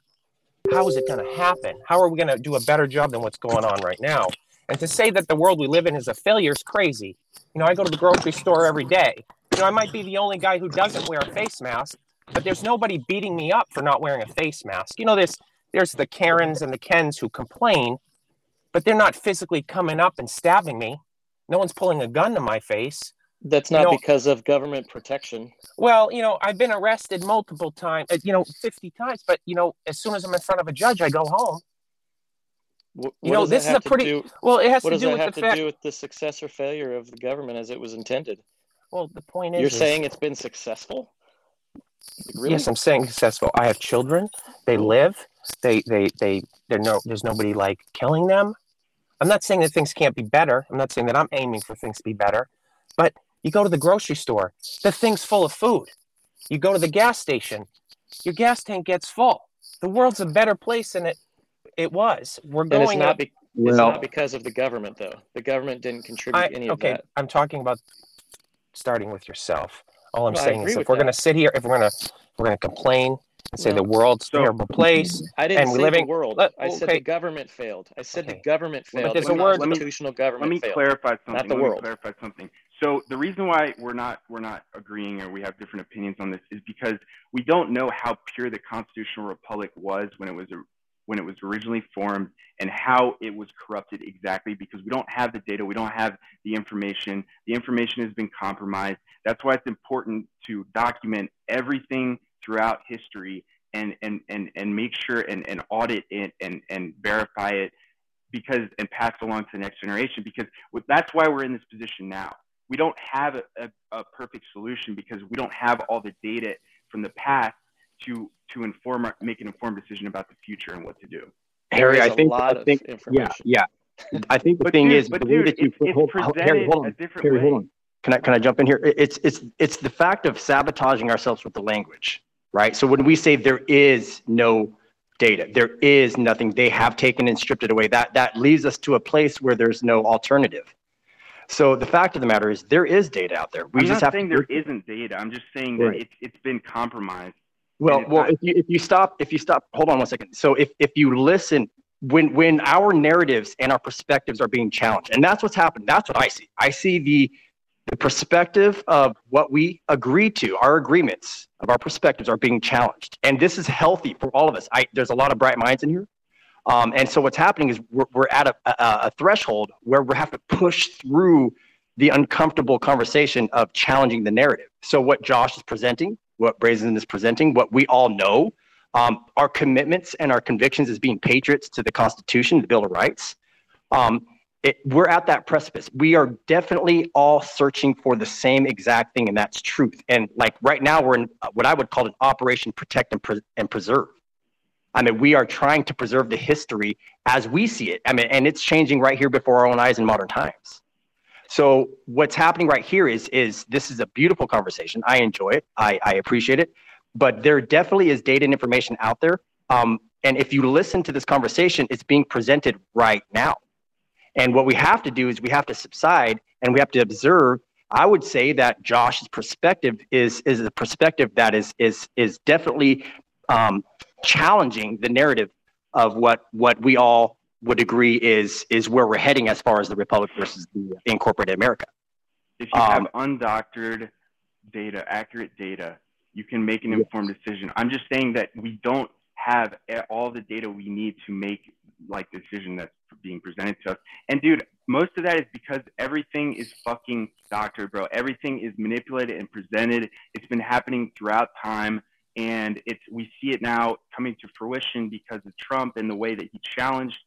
how is it going to happen? How are we going to do a better job than what's going on right now? And to say that the world we live in is a failure is crazy. You know, I go to the grocery store every day. You know, I might be the only guy who doesn't wear a face mask, but there's nobody beating me up for not wearing a face mask. You know, there's there's the Karens and the Kens who complain, but they're not physically coming up and stabbing me. No one's pulling a gun to my face. that's not know- because of government protection Well, you know, I've been arrested multiple times, uh, you know, 50 times, but, you know, as soon as I'm in front of a judge, I go home. Wh- You know, this is a pretty- do- Well, it has to do with have the to fact. do with the success or failure of the government as it was intended Well, the point is, you're is- saying it's been successful really yes, I'm saying successful. I have children. They mm-hmm. live. They, they, they, they're no, there's nobody like killing them. I'm not saying that things can't be better. I'm not saying that I'm aiming for things to be better, But you go to the grocery store, the thing's full of food. You go to the gas station, your gas tank gets full. The world's a better place than it it was. We're And it's going not, be, Well- it's not because of the government, though. The government didn't contribute I, any of that. okay. I'm talking about starting with yourself. All I'm No, I saying is if we're going to sit here, if we're going to we're going to complain and say No. the world's a So- terrible place, I didn't and say living- the world. let- I said okay. the government failed. I said Okay. the government Well, but failed. there's a word- let me- constitutional Let government me failed. clarify something. the Let world. me clarify something. So the reason why we're not we're not agreeing or we have different opinions on this is because we don't know how pure the constitutional republic was when it was when it was originally formed and how it was corrupted exactly because we don't have the data, we don't have the information. The information has been compromised. That's why it's important to document everything throughout history and and and, and make sure and, and audit it and, and verify it because and pass along to the next generation because that's why we're in this position now. We don't have a, a, a perfect solution because we don't have all the data from the past to to inform make an informed decision about the future and what to do. Harry, is I a think, lot I of think, yeah, yeah. I think the But thing dude, is, but the way dude, that you it's, put- it's hold- hold- Harry, hold a on. different Harry, way. hold on. Can I can I jump in here? It's it's it's the fact of sabotaging ourselves with the language, right? So when we say there is no data, there is nothing, they have taken and stripped it away. That that leaves us to a place where there's no alternative. So the fact of the matter is, there is data out there. We I'm just not have saying to. there isn't data. I'm just saying that it's it's been compromised. Well, well, if you if you stop if you stop, hold on one second. So if if you listen, when when our narratives and our perspectives are being challenged, and that's what's happened. That's what I see. I see the the perspective of what we agree to, our agreements of our perspectives are being challenged, and this is healthy for all of us. I there's a lot of bright minds in here. Um, and so what's happening is we're, we're at a, a, a threshold where we have to push through the uncomfortable conversation of challenging the narrative. So what Josh is presenting, what Brazen is presenting, what we all know, um, our commitments and our convictions as being patriots to the Constitution, the Bill of Rights. Um, it, we're at that precipice. We are definitely all searching for the same exact thing, and that's truth. And like right now, we're in what I would call an Operation Protect and, Pre- and Preserve. I mean, we are trying to preserve the history as we see it. I mean, and it's changing right here before our own eyes in modern times. So what's happening right here is is this is a beautiful conversation. I enjoy it. I, I appreciate it. But there definitely is data and information out there. Um, and if you listen to this conversation, it's being presented right now. And what we have to do is we have to subside and we have to observe. I would say that Josh's perspective is is a perspective that is is is definitely um, challenging the narrative of what what we all would agree is is where we're heading as far as the republic versus the incorporated America. If you have Um, undoctored data, accurate data, you can make an informed decision. I'm just saying that we don't have all the data we need to make like the decision that's being presented to us. And dude, most of that is because everything is fucking doctored, bro. Everything is manipulated and presented. It's been happening throughout time. And it's we see it now coming to fruition because of Trump and the way that he challenged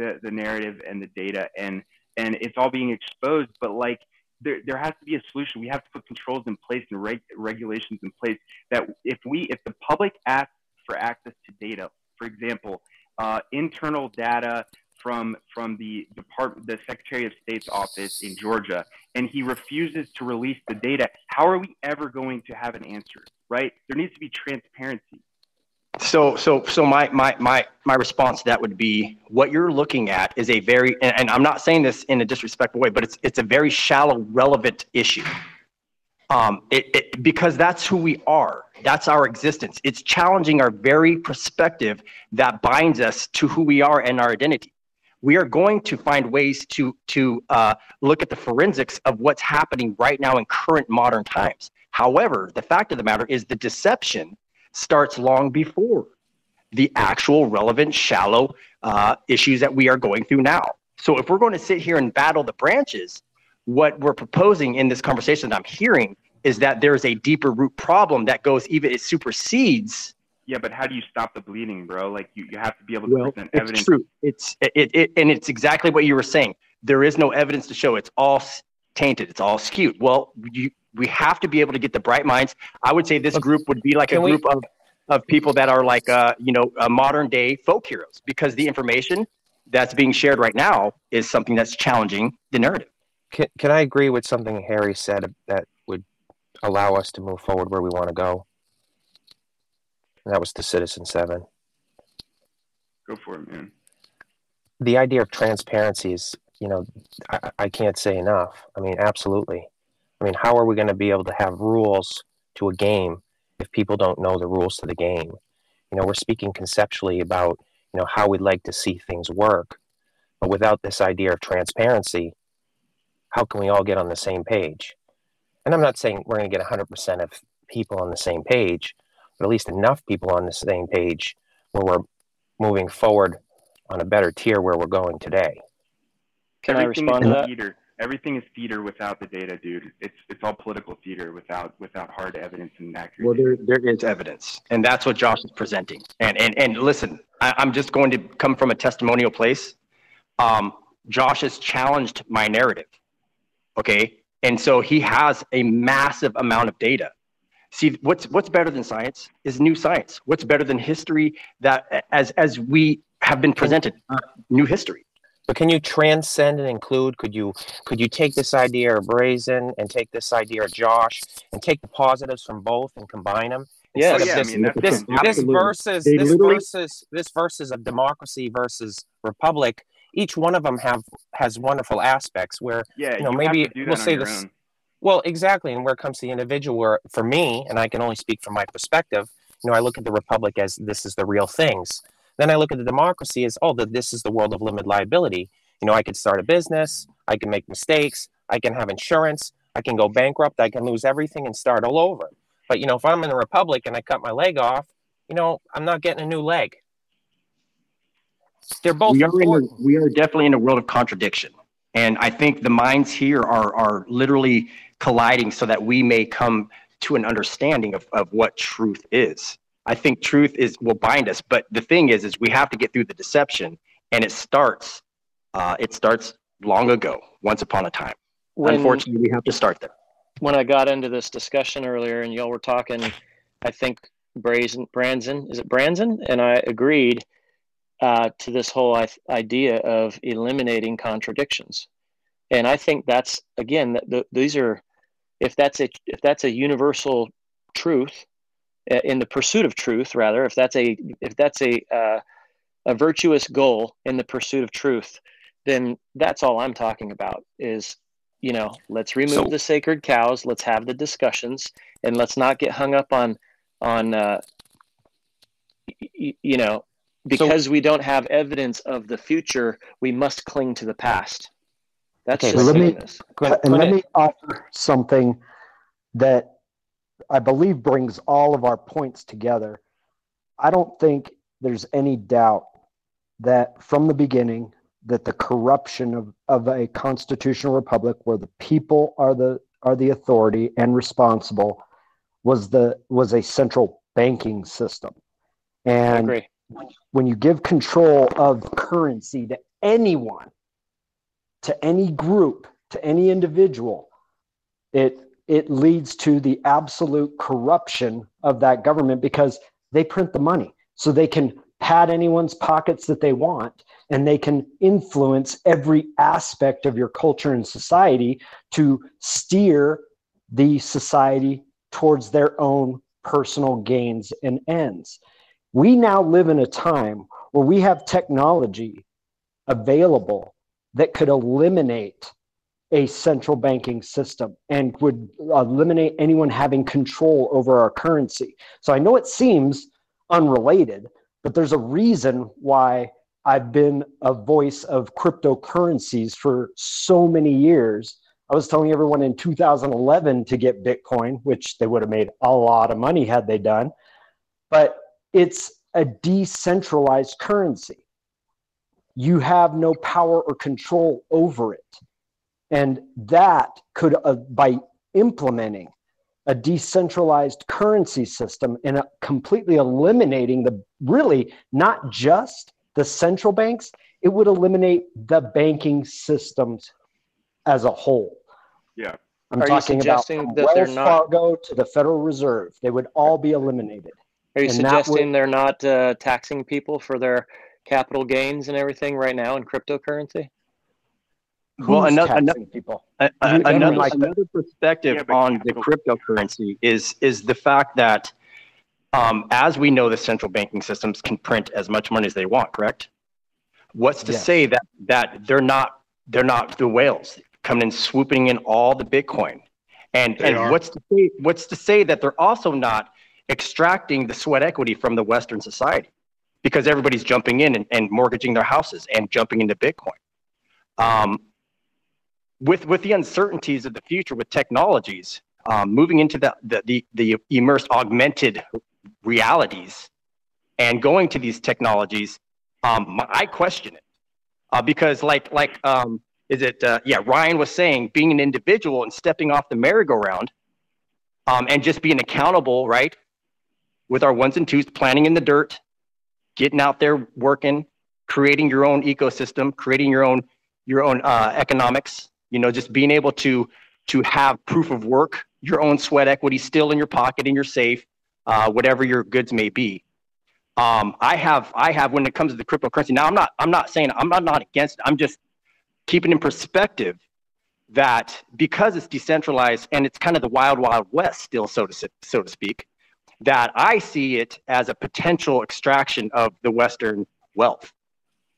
the, the narrative and the data and and it's all being exposed. But like there, there has to be a solution. We have to put controls in place and reg- regulations in place that if we, if the public asks for access to data, for example, uh, internal data from from the department, the Secretary of State's office in Georgia, and he refuses to release the data, how are we ever going to have an answer? Right? There needs to be transparency. So, so, so my, my, my, my response to that would be what you're looking at is a very, and, and I'm not saying this in a disrespectful way, but it's, it's a very shallow, relevant issue. Um, it, it, because that's who we are. That's our existence. It's challenging our very perspective that binds us to who we are and our identity. We are going to find ways to, to uh, look at the forensics of what's happening right now in current modern times. However, the fact of the matter is the deception starts long before the actual relevant shallow uh, issues that we are going through now. So if we're going to sit here and battle the branches, what we're proposing in this conversation that I'm hearing is that there is a deeper root problem that goes even it supersedes. Yeah, but how do you stop the bleeding, bro? Like you, you have to be able to Well, present it's evidence. true. It's it, it and it's exactly what you were saying. There is no evidence to show it's all tainted. It's all skewed. Well, you, we have to be able to get the bright minds. I would say this group would be like a can we- group of of people that are like uh, you know uh, modern day folk heroes because the information that's being shared right now is something that's challenging the narrative. can, can I agree with something Harry said that would allow us to move forward where we want to go? And that was the Citizen Seven. Go for it, man. The idea of transparency is, you know, I, I can't say enough. I mean, absolutely. I mean, how are we going to be able to have rules to a game if people don't know the rules to the game? You know, we're speaking conceptually about, you know, how we'd like to see things work. But without this idea of transparency, how can we all get on the same page? And I'm not saying we're going to get 100% of people on the same page, but at least enough people on the same page where we're moving forward on a better tier where we're going today. Can Everything I respond to that? Theater. Everything is theater without the data, dude. It's it's all political theater without without hard evidence and accuracy. Well, there there is evidence, and that's what Josh is presenting. And and and listen, I, I'm just going to come from a testimonial place. Um, Josh has challenged my narrative. Okay. And so he has a massive amount of data. See, what's what's better than science is new science. What's better than history that as as we have been presented, uh, new history. But can you transcend and include? Could you could you take this idea of Brazen and take this idea of Josh and take the positives from both and combine them? Yeah, yeah this, I mean, this, this versus this versus this versus a democracy versus republic each one of them have has wonderful aspects where yeah, you know you maybe we'll say this own. well exactly and where it comes to the individual where for me and i can only speak from my perspective you know i look at the republic as this is the real things then i look at the democracy as oh the, this is the world of limited liability you know i could start a business i can make mistakes i can have insurance i can go bankrupt i can lose everything and start all over but you know if i'm in a republic and i cut my leg off you know i'm not getting a new leg they're both we are, a, we are definitely in a world of contradiction. And I think the minds here are, are literally colliding so that we may come to an understanding of, of what truth is. I think truth is will bind us, but the thing is, is we have to get through the deception, and it starts, uh, it starts long ago, once upon a time. When, Unfortunately, we have to start there. When I got into this discussion earlier, and y'all were talking, I think Brazen, Branson, is it Branson? And I agreed uh, to this whole idea of eliminating contradictions. And I think that's again, the, these are, if that's a if that's a universal truth, in the pursuit of truth, rather, if that's a if that's a uh, a virtuous goal in the pursuit of truth, then that's all I'm talking about. Is you know, let's remove so, the sacred cows, let's have the discussions, and let's not get hung up on on uh, y- you know because so, we don't have evidence of the future, we must cling to the past. That's okay, just let me, and let me offer something that I believe brings all of our points together. I don't think there's any doubt that from the beginning that the corruption of, of a constitutional republic where the people are the are the authority and responsible was the was a central banking system. And when you give control of currency to anyone, to any group, to any individual, it it leads to the absolute corruption of that government because they print the money. So they can pad anyone's pockets that they want and they can influence every aspect of your culture and society to steer the society towards their own personal gains and ends. We now live in a time where we have technology available that could eliminate a central banking system and would uh, eliminate anyone having control over our currency. So I know it seems unrelated, but there's a reason why I've been a voice of cryptocurrencies for so many years. I was telling everyone in 2011 to get Bitcoin, which they would have made a lot of money had they done. But it's a decentralized currency. You have no power or control over it. And that could, uh, by implementing a decentralized currency system and uh, completely eliminating the really not just the central banks, it would eliminate the banking systems as a whole. Yeah. I'm Are talking about from Wells not... Fargo to the Federal Reserve. They would all be eliminated. Are you and suggesting would, they're not uh, taxing people for their capital gains and everything right now in cryptocurrency? Well, another, another, people. a- a- I mean, another, like- another perspective Yeah, on the cryptocurrency is is the fact that um, as we know the central banking systems can print as much money as they want correct what's to Yes. say that that they're not they're not the whales coming and swooping in all the bitcoin and They and are. what's to say what's to say that they're also not extracting the sweat equity from the western society because everybody's jumping in and, and mortgaging their houses and jumping into bitcoin um, with with the uncertainties of the future with technologies um, moving into the, the the the immersed augmented realities and going to these technologies um, i question it. Uh, because like like um, is it uh, yeah ryan was saying being an individual and stepping off the merry-go-round um, and just being accountable right with our ones and twos planting in the dirt getting out there working creating your own ecosystem creating your own your own uh, economics you know just being able to to have proof of work your own sweat equity still in your pocket in your safe uh, whatever your goods may be. Um, i have i have when it comes to the cryptocurrency now i'm not i'm not saying i'm not, not against i'm just keeping in perspective that because it's decentralized and it's kind of the wild wild west still so to so to speak that i see it as a potential extraction of the western wealth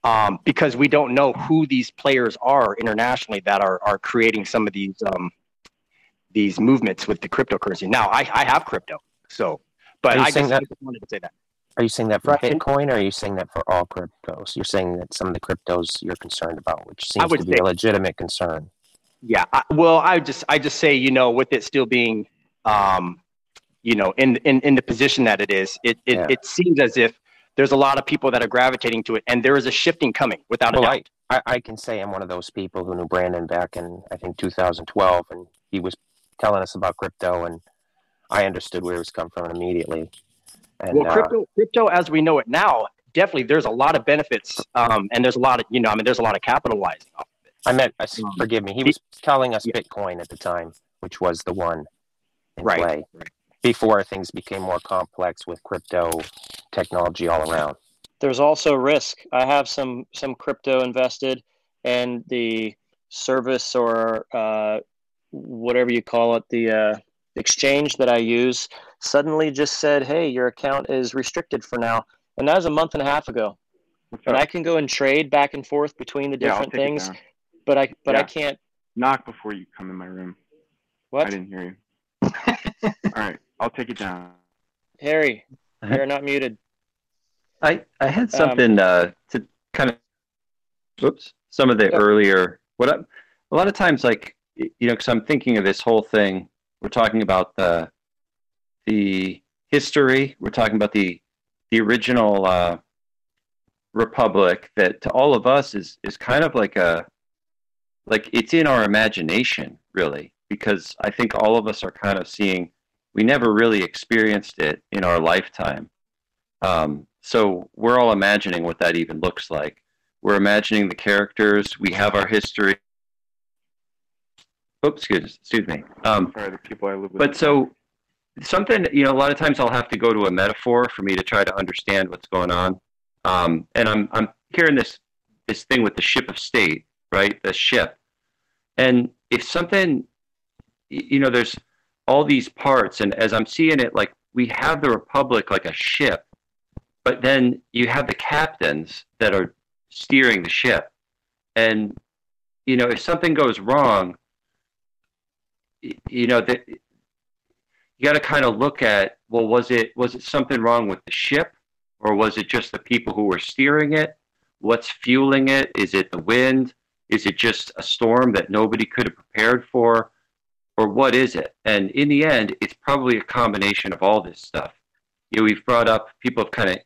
um, because we don't know who these players are internationally that are are creating some of these um, these movements with the cryptocurrency. Now, I, I have crypto, so but I just, that- I just wanted to say that. Are you saying that for Right, Bitcoin, or are you saying that for all cryptos? You're saying that some of the cryptos you're concerned about, which seems to be say- a legitimate concern. Yeah, I, well, I just I just say you know with it still being um, you know in in in the position that it is, it it, Yeah. it seems as if there's a lot of people that are gravitating to it, and there is a shifting coming without a Well, doubt. I, I, can say I'm one of those people who knew Brandon back in I think 2012, and he was telling us about crypto, and I understood where he was coming from immediately. And well, uh, crypto, crypto as we know it now, definitely there's a lot of benefits, um, and there's a lot of you know, I mean, there's a lot of capitalizing. off of it. I meant, uh, Um, forgive me, he was telling us yeah. Bitcoin at the time, which was the one in Right, play right. before things became more complex with crypto technology all around. there's also risk. I have some some crypto invested, and the service or uh, whatever you call it, the uh, exchange that I use, suddenly just said, "Hey, your account is restricted for now," and that was a month and a half ago. What's And? I can go and trade back and forth between the different take it things, but I but I can't. Knock before you come in my room. What, I didn't hear you. All right, I'll take it down. Harry? You're not muted. I I had Um, something uh, to kind of, whoops, some of the Yeah. earlier what I, a lot of times like you know because I'm thinking of this whole thing. We're talking about the the history. We're talking about the the original uh, republic that to all of us is is kind of like a like it's in our imagination really because I think all of us are kind of seeing we never really experienced it in our lifetime. Um, so we're all imagining what that even looks like. We're imagining the characters. We have our history. Oops, excuse, excuse me. Um, Sorry, the people I live with. but so something, you know, a lot of times I'll have to go to a metaphor for me to try to understand what's going on. Um, and I'm I'm hearing this this thing with the ship of state, right? The ship. And if something, you know, there's all these parts, and as I'm seeing it, like we have the republic like a ship, but then you have the captains that are steering the ship, and you know, if something goes wrong, you know that you got to kind of look at well was it was it something wrong with the ship? Or was it just the people who were steering it? What's fueling it? Is it the wind? Is it just a storm that nobody could have prepared for? Or what is it? And in the end it's probably a combination of all this stuff. You know we've brought up people have kind of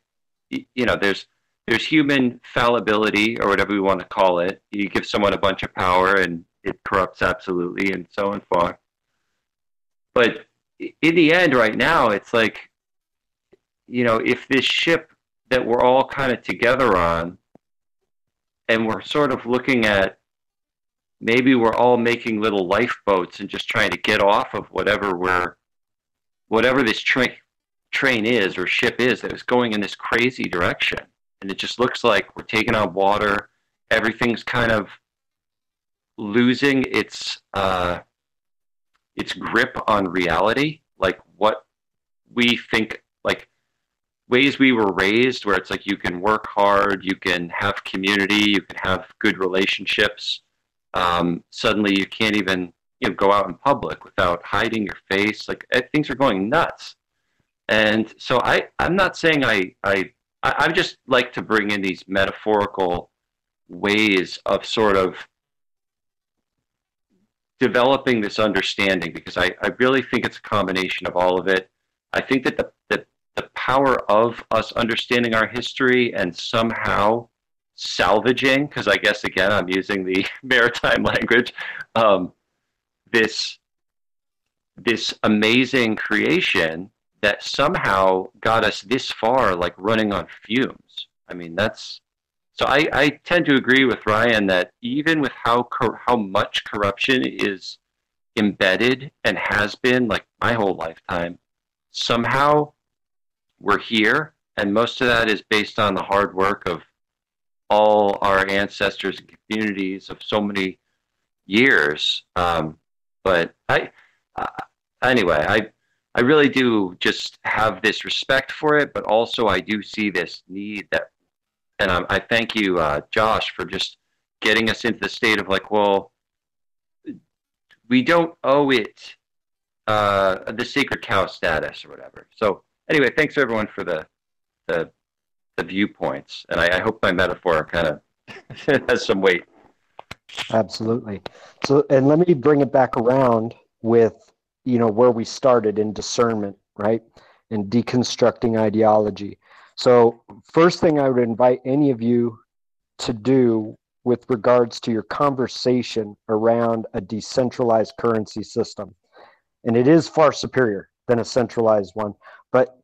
you know there's there's human fallibility or whatever we want to call it. You give someone a bunch of power and it corrupts absolutely and so on forth but in the end right now it's like you know if this ship that we're all kind of together on and we're sort of looking at maybe we're all making little lifeboats and just trying to get off of whatever we're whatever this train train is or ship is that is going in this crazy direction and it just looks like we're taking on water everything's kind of losing its uh, its grip on reality, like what we think, like ways we were raised, where it's like you can work hard, you can have community, you can have good relationships. Um, suddenly, you can't even you know go out in public without hiding your face. Like eh, things are going nuts. And so I, I'm not saying I, I, I just like to bring in these metaphorical ways of sort of developing this understanding because I, I really think it's a combination of all of it. I think that the, the, the power of us understanding our history and somehow salvaging, because I guess again I'm using the maritime language, um, this this amazing creation that somehow got us this far, like running on fumes. I mean, that's so. I, I tend to agree with Ryan that even with how cor- how much corruption is embedded and has been like my whole lifetime, somehow we're here, and most of that is based on the hard work of all our ancestors and communities of so many years. Um, but I, uh, anyway, I I really do just have this respect for it, but also I do see this need that, and I, I thank you, uh, Josh, for just getting us into the state of like, well, we don't owe it uh, the sacred cow status or whatever. So anyway, thanks everyone for the the, the viewpoints, and I, I hope my metaphor kind of has some weight. Absolutely. So, and let me bring it back around with you know where we started in discernment right? And deconstructing ideology. So first thing i would invite any of you to do with regards to your conversation around a decentralized currency system. And it is far superior than a centralized one but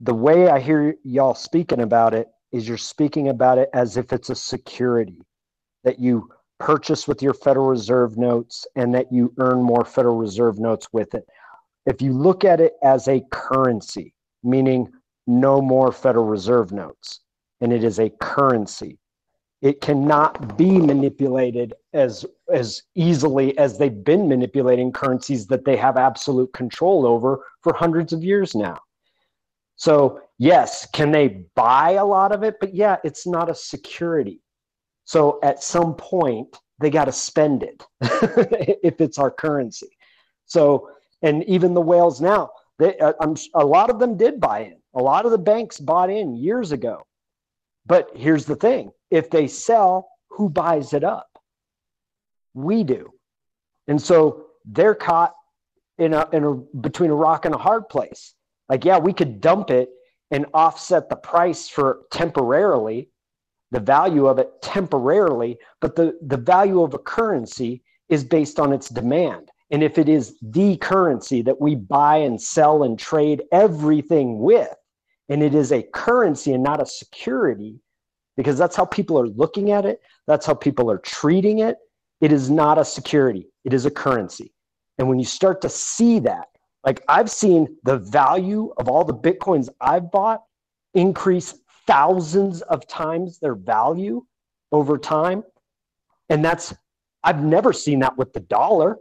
the way i hear y'all speaking about it is you're speaking about it as if it's a security that you purchase with your Federal Reserve notes and that you earn more Federal Reserve notes with it. If you look at it as a currency, meaning no more Federal Reserve notes, and it is a currency, it cannot be manipulated as as easily as they've been manipulating currencies that they have absolute control over for hundreds of years now. So, yes, can they buy a lot of it? But yeah, it's not a security so at some point, they got to spend it if it's our currency. So, and even the whales now, they, uh, a lot of them did buy in. A lot of the banks bought in years ago. But here's the thing if they sell, who buys it up? We do. And so they're caught in a, in a between a rock and a hard place. Like, yeah, we could dump it and offset the price for temporarily the value of it temporarily, but the, the value of a currency is based on its demand. And if it is the currency that we buy and sell and trade everything with, and it is a currency and not a security, because that's how people are looking at it, that's how people are treating it. It is not a security, it is a currency. And when you start to see that, like I've seen the value of all the Bitcoins I've bought increase thousands of times their value over time. And that's, I've never seen that with the dollar.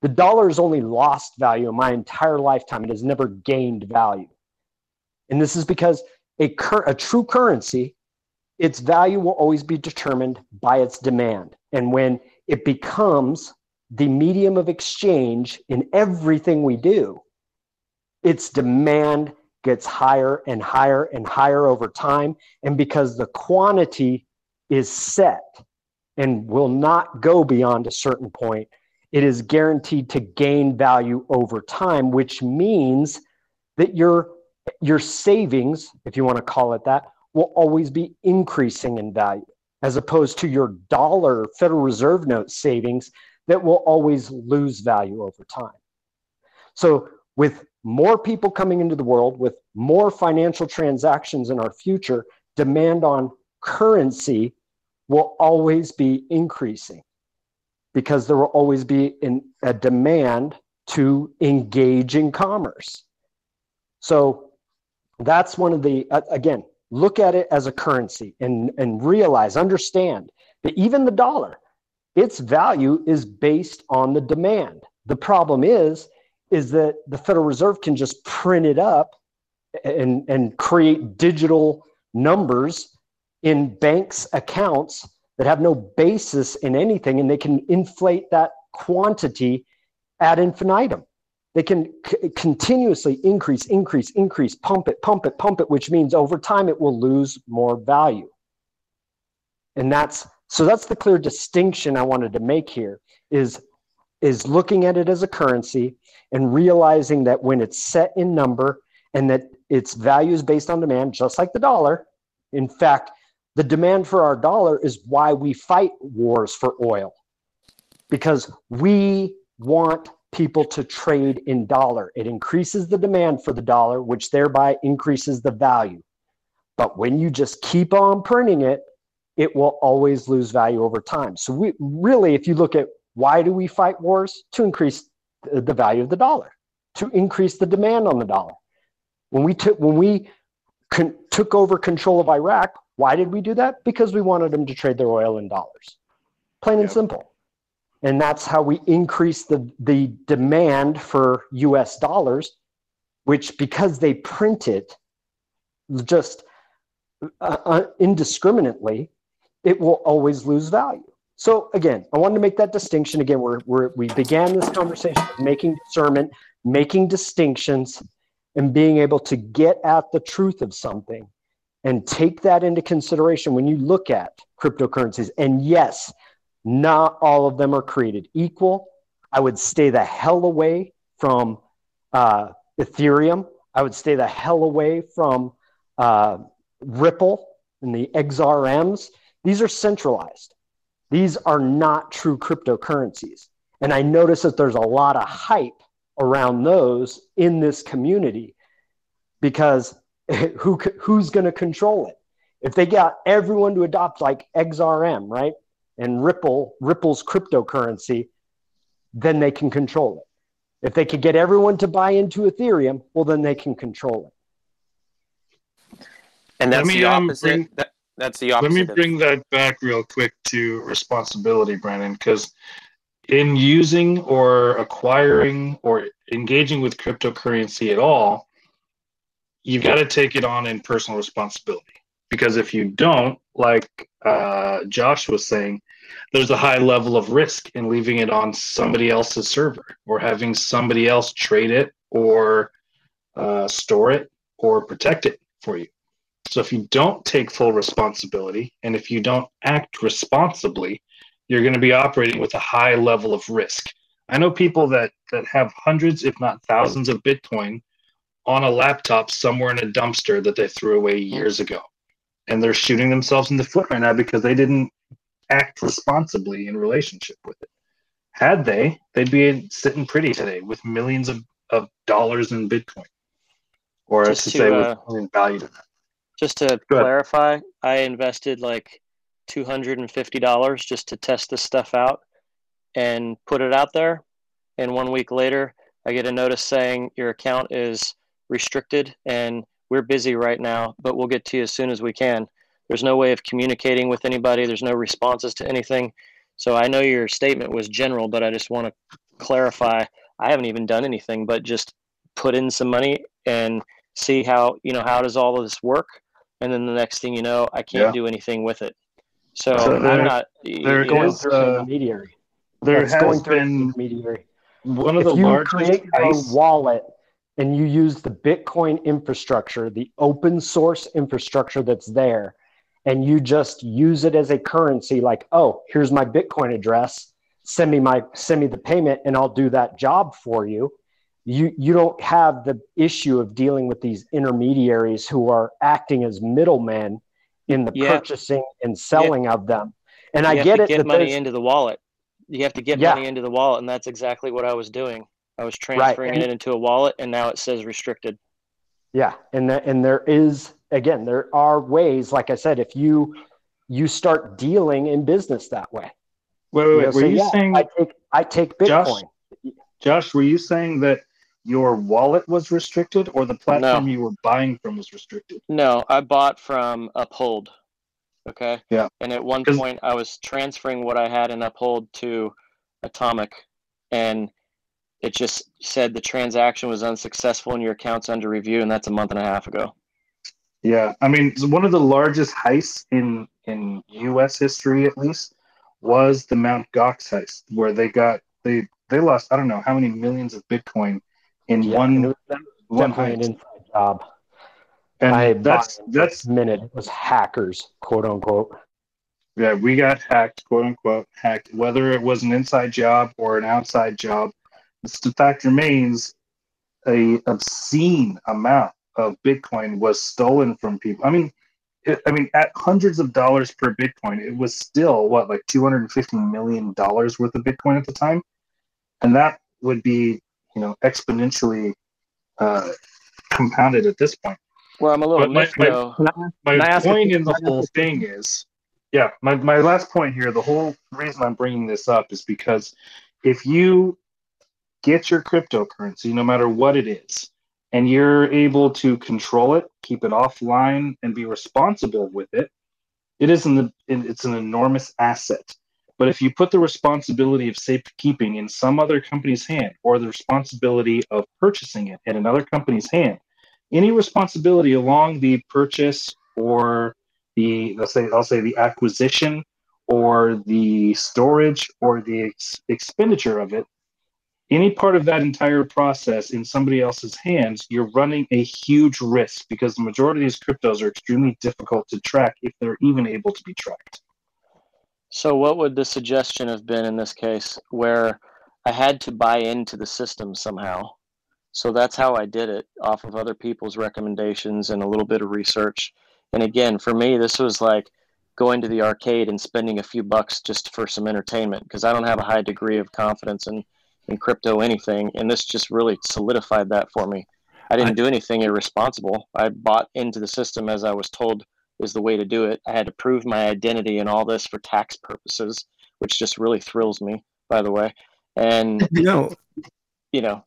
The dollar has only lost value in my entire lifetime. It has never gained value. And this is because a, cur- a true currency, its value will always be determined by its demand. And when it becomes the medium of exchange in everything we do, its demand gets higher and higher and higher over time. And because the quantity is set and will not go beyond a certain point, it is guaranteed to gain value over time, which means that your, your savings, if you want to call it that, will always be increasing in value, as opposed to your dollar Federal Reserve note savings that will always lose value over time. So, with more people coming into the world with more financial transactions in our future, demand on currency will always be increasing because there will always be a demand to engage in commerce. So that's one of the, again, look at it as a currency and, and realize, understand that even the dollar, its value is based on the demand. The problem is, is that the Federal Reserve can just print it up and, and create digital numbers in banks' accounts that have no basis in anything, and they can inflate that quantity ad infinitum. They can c- continuously increase, increase, increase, pump it, pump it, pump it, which means over time it will lose more value. And that's so that's the clear distinction I wanted to make here is is looking at it as a currency and realizing that when it's set in number and that its value is based on demand, just like the dollar. In fact, the demand for our dollar is why we fight wars for oil because we want people to trade in dollar. It increases the demand for the dollar, which thereby increases the value. But when you just keep on printing it, it will always lose value over time. So we really, if you look at why do we fight wars? To increase the value of the dollar, to increase the demand on the dollar. When we took when we con- took over control of Iraq, why did we do that? Because we wanted them to trade their oil in dollars. Plain and simple. And that's how we increase the, the demand for US dollars, which because they print it just uh, uh, indiscriminately, it will always lose value. So again, I wanted to make that distinction. Again, we're, we're, we began this conversation making discernment, making distinctions, and being able to get at the truth of something and take that into consideration when you look at cryptocurrencies. And yes, not all of them are created equal. I would stay the hell away from uh, Ethereum. I would stay the hell away from uh, Ripple and the XRMs these are centralized. These are not true cryptocurrencies. And I notice that there's a lot of hype around those in this community because who, who's going to control it? If they got everyone to adopt like XRM, right? And Ripple, Ripple's cryptocurrency, then they can control it. If they could get everyone to buy into Ethereum, well, then they can control it. And that's the um, opposite. Bring, that, that's the opposite. Let me bring that back real quick to responsibility, Brandon, because in using or acquiring or engaging with cryptocurrency at all, you've got to take it on in personal responsibility. Because if you don't, like uh, Josh was saying, there's a high level of risk in leaving it on somebody else's server or having somebody else trade it or uh, store it or protect it for you. So if you don't take full responsibility and if you don't act responsibly, you're going to be operating with a high level of risk. I know people that that have hundreds, if not thousands, of Bitcoin on a laptop somewhere in a dumpster that they threw away years ago, and they're shooting themselves in the foot right now because they didn't act responsibly in relationship with it. Had they, they'd be sitting pretty today with millions of, of dollars in Bitcoin, or as to, to say, uh, with value to that. Just to clarify, I invested like two hundred and fifty dollars just to test this stuff out and put it out there. And one week later, I get a notice saying your account is restricted and we're busy right now, but we'll get to you as soon as we can. There's no way of communicating with anybody. There's no responses to anything. So I know your statement was general, but I just want to clarify. I haven't even done anything but just put in some money and see how you know how does all of this work and then the next thing you know, I can't yeah. do anything with it. So, so there, I'm not. They're going through uh, intermediary. There That's has been intermediary. One of if the you largest create ice... a wallet and you use the Bitcoin infrastructure, the open source infrastructure that's there, and you just use it as a currency, like, oh, here's my Bitcoin address. Send me my send me the payment, and I'll do that job for you you you don't have the issue of dealing with these intermediaries who are acting as middlemen in the yeah. purchasing and selling yeah. of them. And you I get it. Get money into the wallet. You have to get yeah. money into the wallet, and that's exactly what I was doing. I was transferring right. it into a wallet, and now it says restricted. Yeah, and the, and there is again there are ways. Like I said, if you you start dealing in business that way. Wait, wait, wait. You know, were you saying I take I take Bitcoin? Josh, Josh, were you saying that your wallet was restricted or the platform no. you were buying from was restricted? No, I bought from Uphold. Okay. Yeah. And at one point, I was transferring what I had in Uphold to Atomic, and it just said the transaction was unsuccessful and your account's under review, and that's a month and a half ago. Yeah, I mean, one of the largest heists in in U.S. history, at least, was the Mount Gox heist, where they got they they lost I don't know how many millions of Bitcoin in Yeah, one was one definitely an inside job. And I that's that's minute. It was hackers, quote unquote. yeah, we got hacked, quote unquote, hacked. Whether it was an inside job or an outside job, the fact remains, a obscene amount of Bitcoin was stolen from people. I mean, it, I mean, at hundreds of dollars per Bitcoin, it was still what like two hundred and fifty million dollars worth of Bitcoin at the time, and that would be you know exponentially uh, compounded at this point. Well, I'm a little my- miffed my- though. My Can I ask a- point in the whole thing is, yeah, my, my last point here, the whole reason I'm bringing this up is because if you get your cryptocurrency, no matter what it is, and you're able to control it, keep it offline, and be responsible with it, it is an, it's an enormous asset. But if you put the responsibility of safekeeping in some other company's hand, or the responsibility of purchasing it in another company's hand, any responsibility along the purchase or the let's say I'll say the acquisition or the storage or the ex- expenditure of it, any part of that entire process in somebody else's hands, you're running a huge risk because the majority of these cryptos are extremely difficult to track if they're even able to be tracked. So, what would the suggestion have been in this case where I had to buy into the system somehow? So, that's how I did it off of other people's recommendations and a little bit of research. And again, for me, this was like going to the arcade and spending a few bucks just for some entertainment because I don't have a high degree of confidence in, in crypto anything. And this just really solidified that for me. I didn't do anything irresponsible. I bought into the system as I was told is the way to do it. I had to prove my identity and all this for tax purposes, which just really thrills me, by the way. And You know, you know,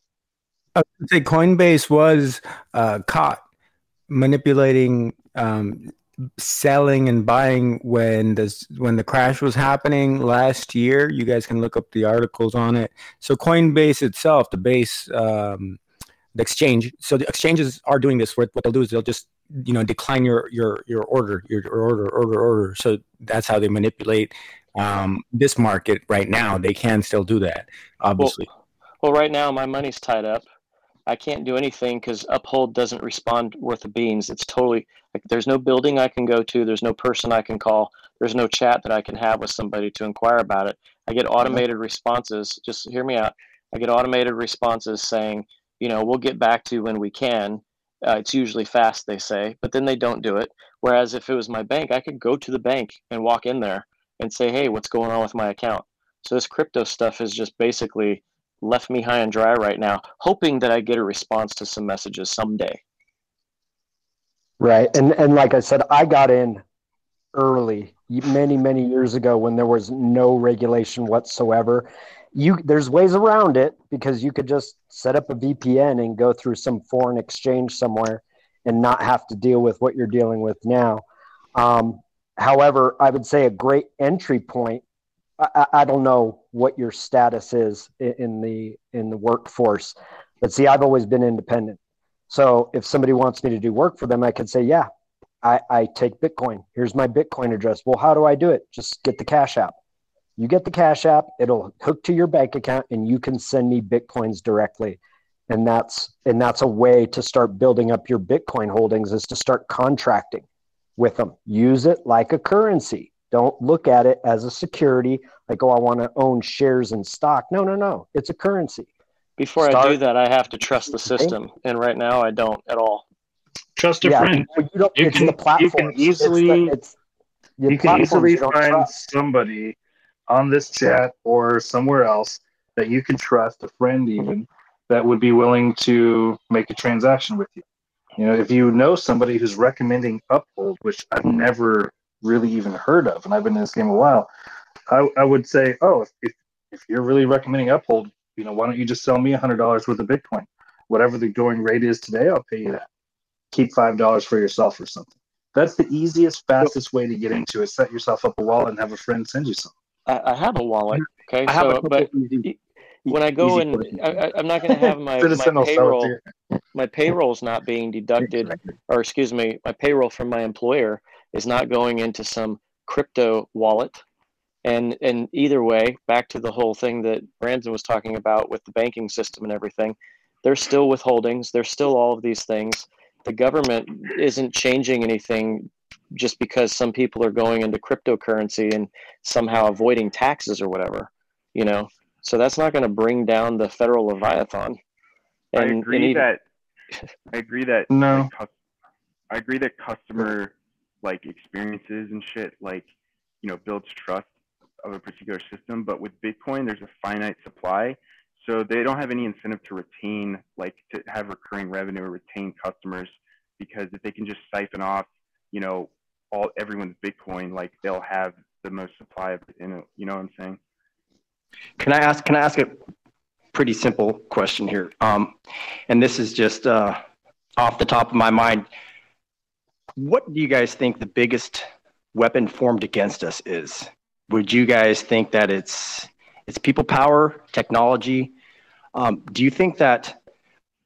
I would say Coinbase was uh, caught manipulating, um, selling and buying when this when the crash was happening last year. You guys can look up the articles on it. So Coinbase itself, the base, um, the exchange. So the exchanges are doing this. What what they'll do is they'll just you know decline your your your order, your order, order, order. So that's how they manipulate um, this market right now. They can still do that, obviously. well, right now my money's tied up. I can't do anything because Uphold doesn't respond worth of beans. It's totally like there's no building I can go to. There's no person I can call. There's no chat that I can have with somebody to inquire about it. I get automated responses. Just hear me out. I get automated responses saying, you know, we'll get back to you when we can. Uh, it's usually fast, they say, but then they don't do it. Whereas if it was my bank, I could go to the bank and walk in there and say, hey, what's going on with my account? So this crypto stuff is just basically left me high and dry right now, hoping that I get a response to some messages someday. Right. And and like I said, I got in early many many years ago when there was no regulation whatsoever. You there's ways around it because you could just set up a VPN and go through some foreign exchange somewhere and not have to deal with what you're dealing with now. Um, however, I would say a great entry point. I, I don't know what your status is in, the in the workforce, but see, I've always been independent. So if somebody wants me to do work for them, I could say, yeah, I, I take Bitcoin. Here's my Bitcoin address. Well, how do I do it? Just get the Cash App. You get the Cash App, it'll hook to your bank account, and you can send me Bitcoins directly. And that's and that's a way to start building up your Bitcoin holdings is to start contracting with them. Use it like a currency. Don't look at it as a security, like, oh, I want to own shares in stock. No, no, no. It's a currency. Before I do that, I have to trust the system, and right now I don't at all. Trust a yeah, friend. you don't, You it's can- the you platforms. can It's the- easily- it's you can easily find trust. somebody on this chat or somewhere else that you can trust, a friend even, that would be willing to make a transaction with you. You know, if you know somebody who's recommending Uphold, which I've never really even heard of, and I've been in this game a while, I, I would say, oh, if, if, if you're really recommending Uphold, you know, why don't you just sell me $100 worth of Bitcoin? Whatever the going rate is today, I'll pay you that. Keep $5 for yourself or something That's the easiest, fastest way to get into it. Set yourself up a wallet and have a friend send you some. I, I have a wallet. Okay, I have so couple but easy- when I go and. I, I'm not going to have my, my payroll. my payroll's not being deducted or excuse me my payroll from my employer is not going into some crypto wallet and and either way back to the whole thing that brandon was talking about with the banking system and everything there's still withholdings there's still all of these things the government isn't changing anything just because some people are going into cryptocurrency and somehow avoiding taxes or whatever you know? So that's not going to bring down the federal leviathan. I agree and even, that I agree that No. like, I agree that customer like experiences and shit like you know builds trust of a particular system, but with Bitcoin there's a finite supply, so they don't have any incentive to retain like to have recurring revenue or retain customers because if they can just siphon off you know all everyone's Bitcoin like they'll have the most supply of it. You know what I'm saying? Can I ask? Can I ask a pretty simple question here? Um, and this is just uh, off the top of my mind. What do you guys think the biggest weapon formed against us is? Would you guys think that it's it's people power, technology? Um, do you think that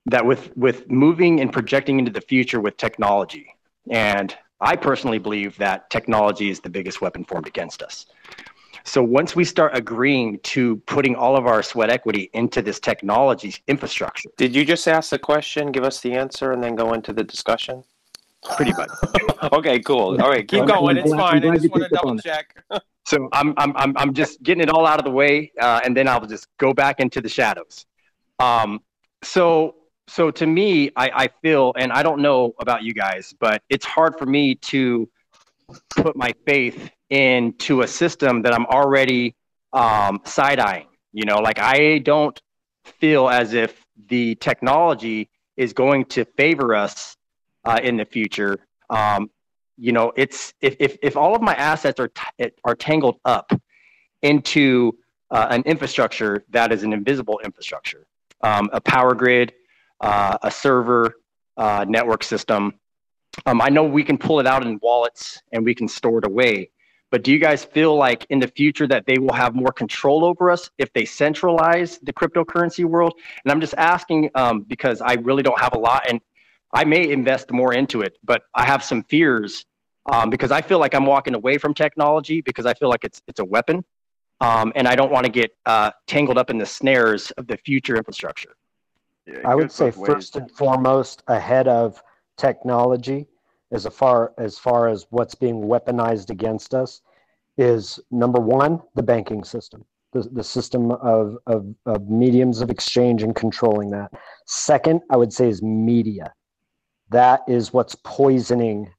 that with with moving and projecting into the future with technology, and I personally believe that technology is the biggest weapon formed against us. So once we start agreeing to putting all of our sweat equity into this technology infrastructure, Did you just ask the question, give us the answer, and then go into the discussion? pretty much. Okay, cool. All right, keep going. It's fine. I just want to double check. So I'm, I'm, I'm, I'm just getting it all out of the way, uh, and then I'll just go back into the shadows. Um, so, so to me, I, I feel, and I don't know about you guys, but it's hard for me to put my faith into a system that I'm already um, side eyeing. You know, like I don't feel as if the technology is going to favor us uh, in the future. Um, you know, it's if, if, if all of my assets are, t- are tangled up into uh, an infrastructure that is an invisible infrastructure, um, a power grid, uh, a server, uh, network system. Um, I know we can pull it out in wallets and we can store it away, but do you guys feel like in the future that they will have more control over us if they centralize the cryptocurrency world? And I'm just asking um, because I really don't have a lot, and I may invest more into it, but I have some fears um, because I feel like I'm walking away from technology because I feel like it's it's a weapon, um, and I don't want to get uh, tangled up in the snares of the future infrastructure. Yeah, I would say first and foremost ahead of technology as far as far as what's being weaponized against us is number one the banking system the, the system of, of, of mediums of exchange and controlling that. Second i would say is media. That is what's poisoning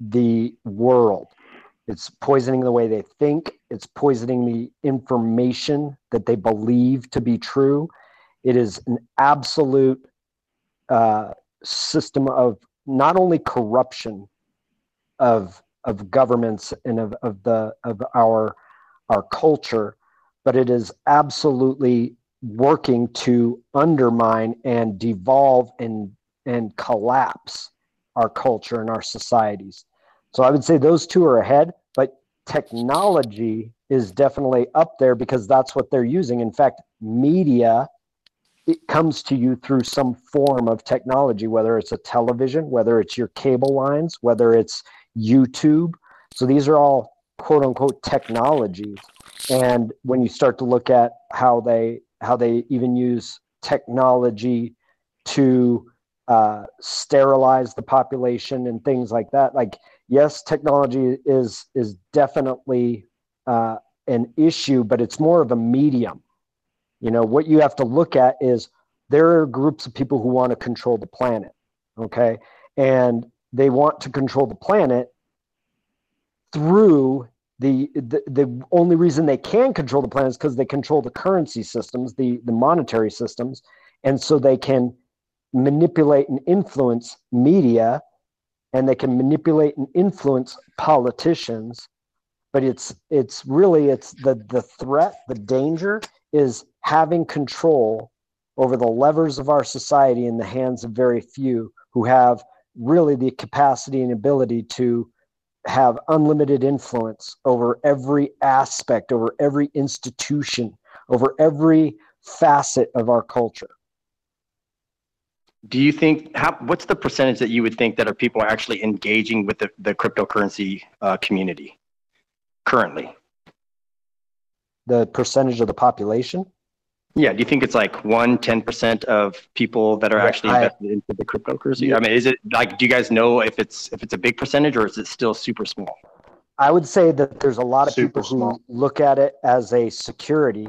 the world. It's poisoning the way they think. It's poisoning the information that they believe to be true it is an absolute uh, system of not only corruption of of governments and of, of the of our our culture, but it is absolutely working to undermine and devolve and and collapse our culture and our societies. So I would say those two are ahead, but technology is definitely up there because that's what they're using. In fact, media it comes to you through some form of technology, whether it's a television, whether it's your cable lines, whether it's YouTube. So these are all quote unquote technologies. And when you start to look at how they how they even use technology to uh, sterilize the population and things like that, like yes, technology is is definitely uh, an issue, but it's more of a medium you know, what you have to look at is there are groups of people who want to control the planet, okay? And they want to control the planet through the the, the only reason they can control the planet is because they control the currency systems, the the monetary systems, and so they can manipulate and influence media and they can manipulate and influence politicians but it's it's really it's the the threat the danger is having control over the levers of our society in the hands of very few who have really the capacity and ability to have unlimited influence over every aspect, over every institution, over every facet of our culture. Do you think how what's the percentage that you would think that are people actually engaging with the, the cryptocurrency uh, community currently? The percentage of the population? Yeah, do you think it's like one, 10% of people that are yeah, actually invested I, into the cryptocurrency? Yeah. I mean, is it like do you guys know if it's if it's a big percentage or is it still super small? I would say that there's a lot of super people small. who look at it as a security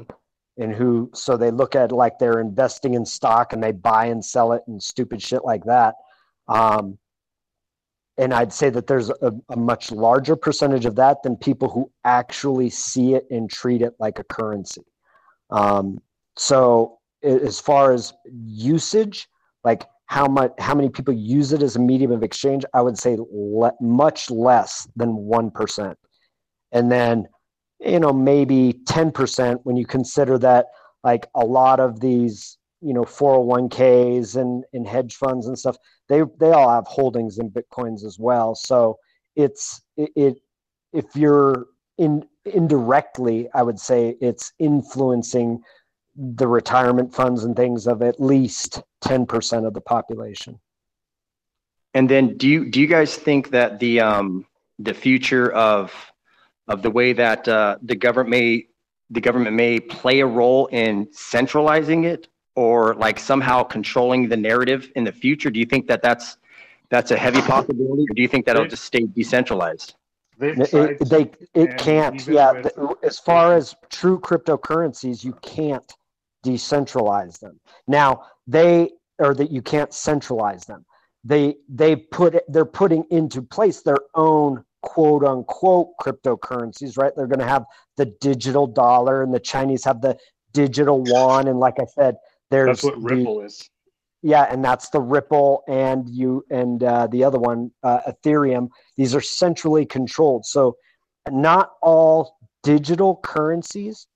and who so they look at like they're investing in stock and they buy and sell it and stupid shit like that. Um, and I'd say that there's a, a much larger percentage of that than people who actually see it and treat it like a currency. Um, so as far as usage, like how much, how many people use it as a medium of exchange, I would say le- much less than one percent. And then, you know, maybe ten percent when you consider that like a lot of these, you know, 401ks and, and hedge funds and stuff, they they all have holdings in bitcoins as well. So it's it, it if you're in indirectly, I would say it's influencing the retirement funds and things of at least 10% of the population. And then do you do you guys think that the um the future of of the way that uh, the government may the government may play a role in centralizing it or like somehow controlling the narrative in the future? Do you think that that's that's a heavy possibility, or do you think that'll just stay decentralized? It, they it can't. Yeah, as far as true cryptocurrencies, you can't decentralize them. Now they or that you can't centralize them. They they put they're putting into place their own quote unquote cryptocurrencies, right? They're going to have the digital dollar, and the Chinese have the digital yuan, and like I said, there's that's what Ripple the, is. Yeah, and that's the Ripple and you and uh, the other one, uh, Ethereum. These are centrally controlled, so not all digital currencies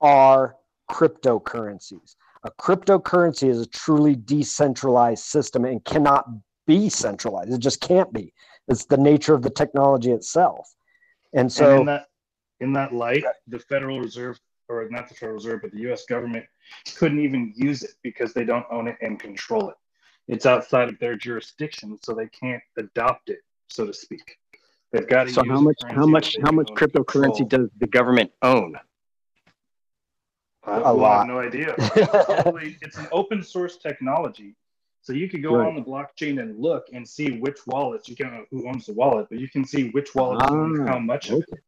are cryptocurrencies. A cryptocurrency is a truly decentralized system and cannot be centralized. It just can't be. It's the nature of the technology itself. And so, and in, that, in that light, the Federal Reserve, or not the Federal Reserve, but the US government couldn't even use it because they don't own it and control it. It's outside of their jurisdiction, so they can't adopt it, so to speak. They've got to. So how much? How much? How much cryptocurrency control. does the government own? I, a lot. I have no idea. Probably, it's an open source technology. So you could go right. on the blockchain and look and see which wallets. You can't know who owns the wallet, but you can see which wallet ah, owns how much okay. of it.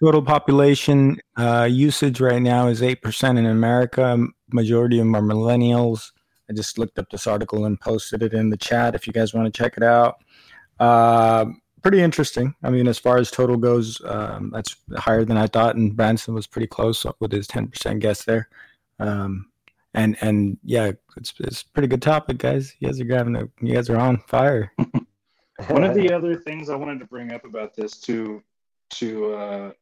Total population uh, usage right now is 8% in America. Majority of them are millennials. I just looked up this article and posted it in the chat if you guys want to check it out. Uh, pretty interesting. I mean, as far as total goes, um, that's higher than I thought, and Branson was pretty close with his ten percent guess there. Um, and and yeah, it's it's pretty good topic, guys. You guys are having a, you guys are on fire. One of the other things I wanted to bring up about this to to uh,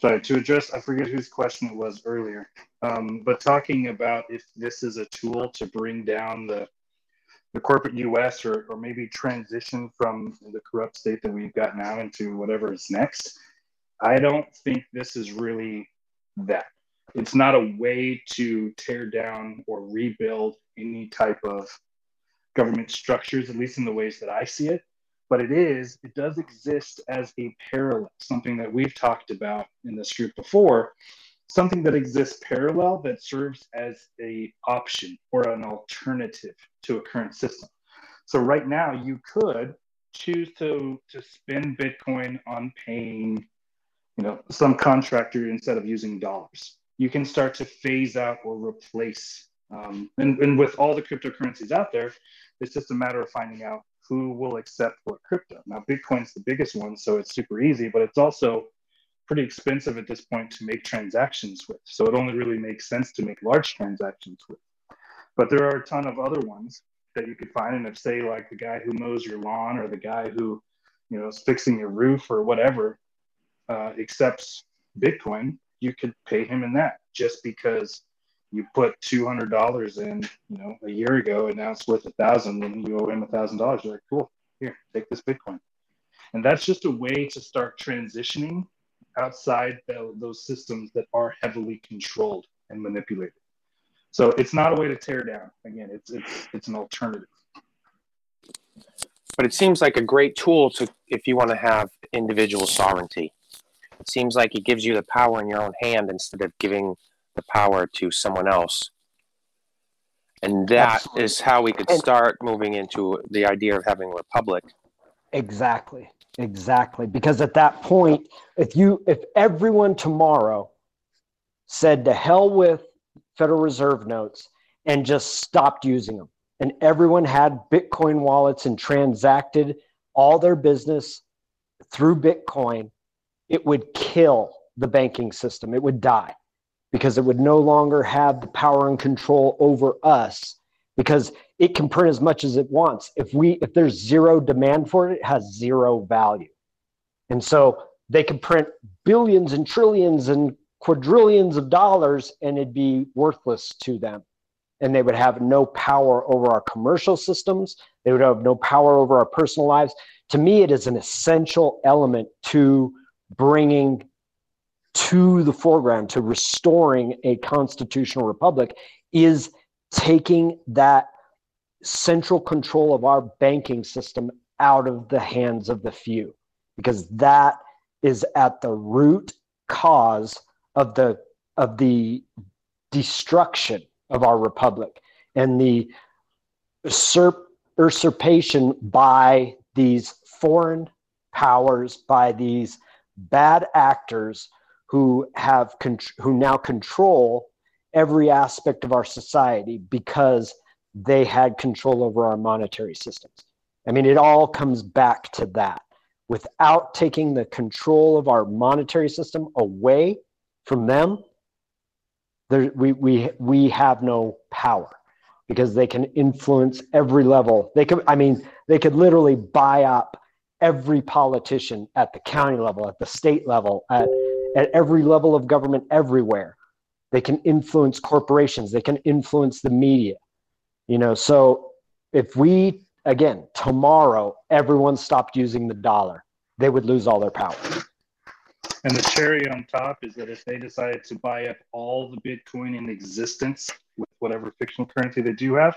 sorry to address I forget whose question it was earlier, um, but talking about if this is a tool to bring down the the corporate US or, or maybe transition from the corrupt state that we've got now into whatever is next. I don't think this is really that. It's not a way to tear down or rebuild any type of government structures, at least in the ways that I see it. But it is, it does exist as a parallel, something that we've talked about in this group before, something that exists parallel that serves as a option or an alternative to a current system. So right now you could choose to to spend Bitcoin on paying, you know, some contractor instead of using dollars. You can start to phase out or replace. Um, and, and with all the cryptocurrencies out there, it's just a matter of finding out who will accept what crypto. Now, Bitcoin's the biggest one, so it's super easy, but it's also pretty expensive at this point to make transactions with. So it only really makes sense to make large transactions with. But there are a ton of other ones that you could find. And if say like the guy who mows your lawn or the guy who, you know, is fixing your roof or whatever, uh, accepts Bitcoin, you could pay him in that just because you put two hundred dollars in, you know, a year ago, and now it's worth a thousand, and you owe him a thousand dollars. You're like, cool, here, take this Bitcoin, and that's just a way to start transitioning outside the, those systems that are heavily controlled and manipulated. So it's not a way to tear down. Again, it's it's it's an alternative. But it seems like a great tool to if you want to have individual sovereignty. It seems like it gives you the power in your own hand instead of giving the power to someone else. And that Absolutely. is how we could start moving into the idea of having a republic. Exactly. Exactly. Because at that point, if you if everyone tomorrow said to hell with Federal Reserve notes and just stopped using them, and everyone had Bitcoin wallets and transacted all their business through Bitcoin, it would kill the banking system. It would die because it would no longer have the power and control over us because it can print as much as it wants. If we if there's zero demand for it, it has zero value. And so they could print billions and trillions and quadrillions of dollars and it'd be worthless to them. And they would have no power over our commercial systems. They would have no power over our personal lives. To me, it is an essential element to bringing to the foreground, to restoring a constitutional republic, is taking that central control of our banking system out of the hands of the few, because that is at the root cause of the of the destruction of our republic and the usurp, usurpation by these foreign powers, by these bad actors who have who now control every aspect of our society because they had control over our monetary systems. I mean, it all comes back to that. Without taking the control of our monetary system away from them, there, we, we, we have no power because they can influence every level. They could, I mean, they could literally buy up every politician at the county level, at the state level, at, at every level of government everywhere. They can influence corporations, they can influence the media. You know, so if we again tomorrow everyone stopped using the dollar, they would lose all their power. And the cherry on top is that if they decided to buy up all the Bitcoin in existence with whatever fictional currency they do have,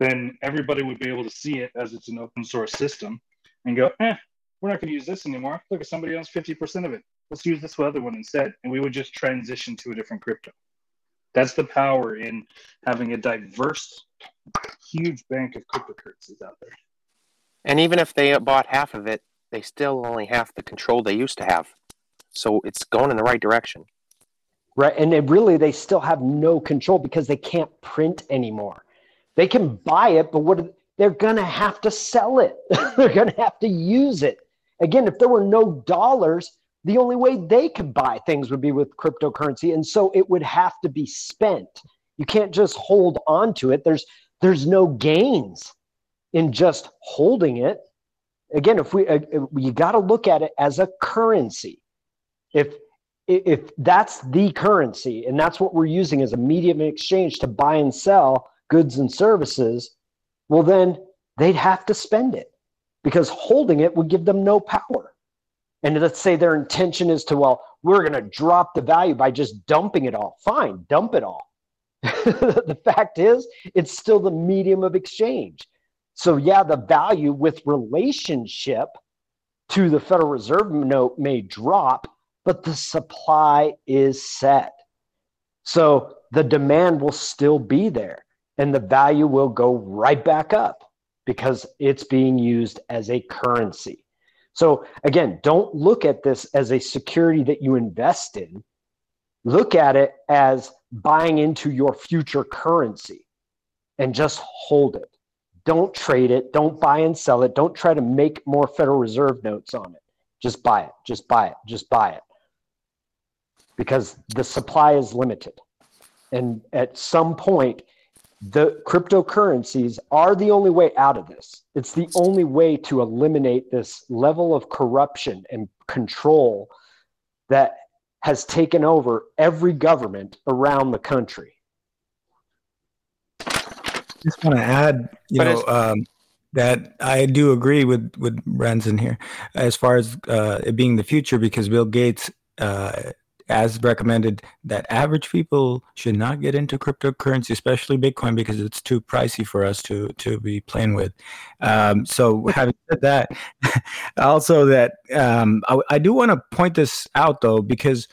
then everybody would be able to see it as it's an open source system and go, eh, we're not going to use this anymore. Look at somebody else 50% of it. Let's use this other one instead. And we would just transition to a different crypto. That's the power in having a diverse, huge bank of cryptocurrencies out there. And even if they bought half of it, they still only have the control they used to have. So it's going in the right direction. Right. And it really, they still have no control because they can't print anymore. They can buy it, but what they're going to have to sell it. they're going to have to use it. Again, if there were no dollars, the only way they could buy things would be with cryptocurrency. And so it would have to be spent. You can't just hold on to it. There's there's no gains in just holding it. Again, if we uh, you got to look at it as a currency. If if that's the currency and that's what we're using as a medium of exchange to buy and sell goods and services, well, then they'd have to spend it because holding it would give them no power. And let's say their intention is to, well, we're going to drop the value by just dumping it all. Fine, dump it all. the fact is, it's still the medium of exchange. So, yeah, the value with relationship to the Federal Reserve note may drop, but the supply is set. So, the demand will still be there and the value will go right back up because it's being used as a currency. So, again, don't look at this as a security that you invest in. Look at it as buying into your future currency and just hold it. Don't trade it. Don't buy and sell it. Don't try to make more Federal Reserve notes on it. Just buy it. Just buy it. Just buy it. Because the supply is limited. And at some point, the cryptocurrencies are the only way out of this. It's the only way to eliminate this level of corruption and control that has taken over every government around the country. Just want to add, you but know, um, that I do agree with with Branson here as far as uh, it being the future because Bill Gates uh, as recommended, that average people should not get into cryptocurrency, especially Bitcoin, because it's too pricey for us to to be playing with. Um, so, having said that, also that um, I, I do want to point this out though because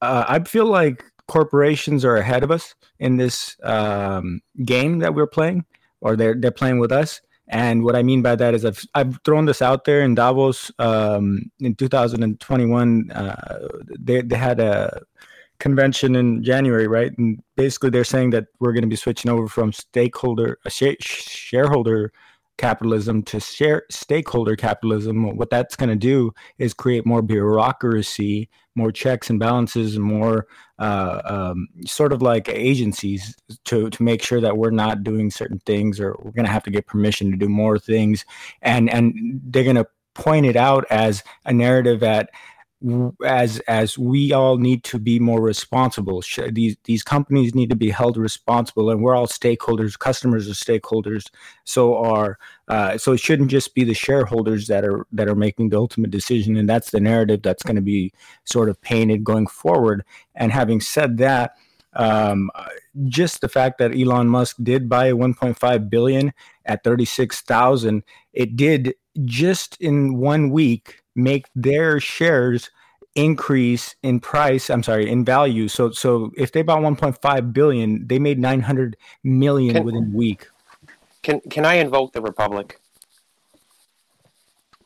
uh, I feel like corporations are ahead of us in this um, game that we're playing, or they're they're playing with us. And what I mean by that is I've I've thrown this out there in Davos um, in 2021. Uh, they they had a convention in January, right? And basically they're saying that we're going to be switching over from stakeholder uh, share, shareholder capitalism to share stakeholder capitalism. What that's going to do is create more bureaucracy, more checks and balances, more uh, um, sort of like agencies to to make sure that we're not doing certain things, or we're going to have to get permission to do more things, and and they're going to point it out as a narrative that as as we all need to be more responsible. These these companies need to be held responsible and we're all stakeholders customers are stakeholders. So are uh, so it shouldn't just be the shareholders that are that are making the ultimate decision and that's the narrative that's going to be sort of painted going forward. And having said that um, just the fact that Elon Musk did buy 1.5 billion at 36,000 it did just in one week make their shares increase in price i'm sorry in value so so if they bought 1.5 billion they made 900 million Can- within a week Can can I invoke the Republic?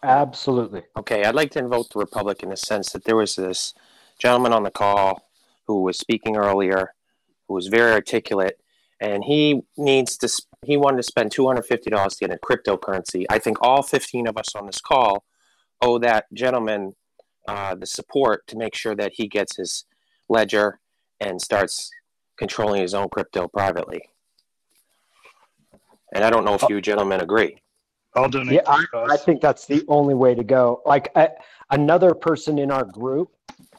Absolutely. Okay, I'd like to invoke the Republic in the sense that there was this gentleman on the call who was speaking earlier, who was very articulate, and he needs to. sp- He wanted to spend two hundred fifty dollars to get a cryptocurrency. I think all fifteen of us on this call owe that gentleman uh, the support to make sure that he gets his ledger and starts controlling his own crypto privately. And I don't know if you gentlemen agree. I'll donate. Yeah, I. I think that's the only way to go. Like I, another person in our group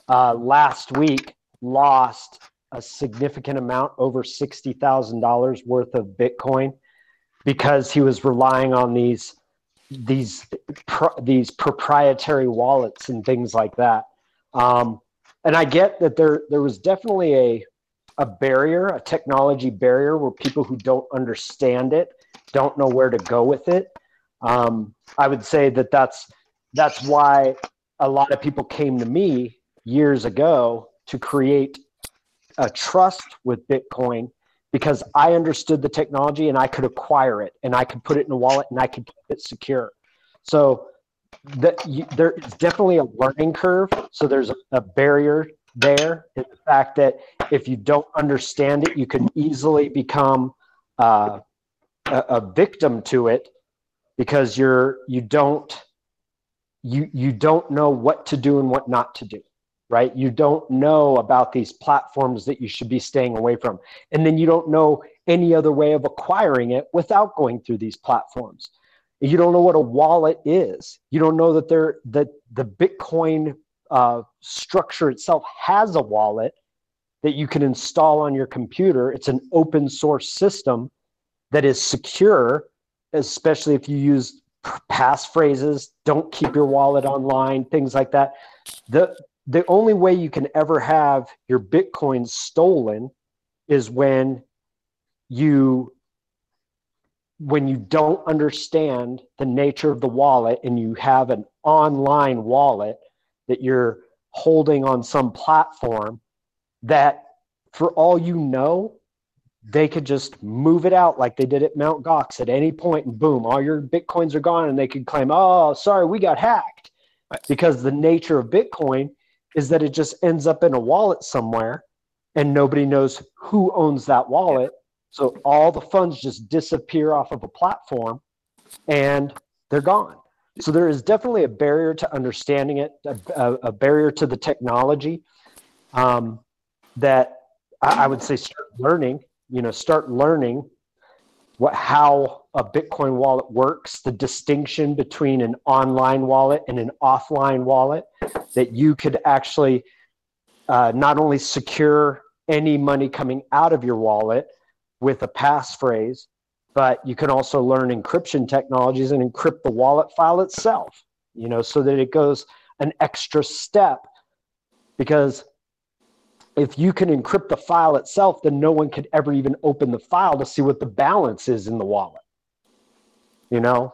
uh, last week lost a significant amount, over sixty thousand dollars worth of Bitcoin, because he was relying on these these these proprietary wallets and things like that. Um, and I get that there there was definitely a a barrier, a technology barrier, where people who don't understand it don't know where to go with it. Um, I would say that that's that's why a lot of people came to me years ago to create a trust with Bitcoin because I understood the technology and I could acquire it and I could put it in a wallet and I could keep it secure. So that there is definitely a learning curve. So there's a, a barrier there in the fact that if you don't understand it, you can easily become uh, a, a victim to it because you're you don't you you don't know what to do and what not to do right? You don't know about these platforms that you should be staying away from. And then you don't know any other way of acquiring it without going through these platforms. You don't know what a wallet is. You don't know that there that the bitcoin uh, structure itself has a wallet that you can install on your computer. It's an open source system that is secure especially if you use passphrases don't keep your wallet online things like that. The the only way you can ever have your bitcoin stolen is when you when you don't understand the nature of the wallet and you have an online wallet that you're holding on some platform that for all you know they could just move it out like they did at Mount Gox at any point and boom, all your bitcoins are gone and they could claim, "Oh, sorry, we got hacked." Because the nature of Bitcoin is that it just ends up in a wallet somewhere and nobody knows who owns that wallet. So all the funds just disappear off of a platform and they're gone. So there is definitely a barrier to understanding it, a, a, barrier to the technology um, that I, I would say start learning you know start learning what how a bitcoin wallet works the distinction between an online wallet and an offline wallet that you could actually uh, not only secure any money coming out of your wallet with a passphrase but you can also learn encryption technologies and encrypt the wallet file itself, you know, so that it goes an extra step. Because if you can encrypt the file itself, then no one could ever even open the file to see what the balance is in the wallet. You know,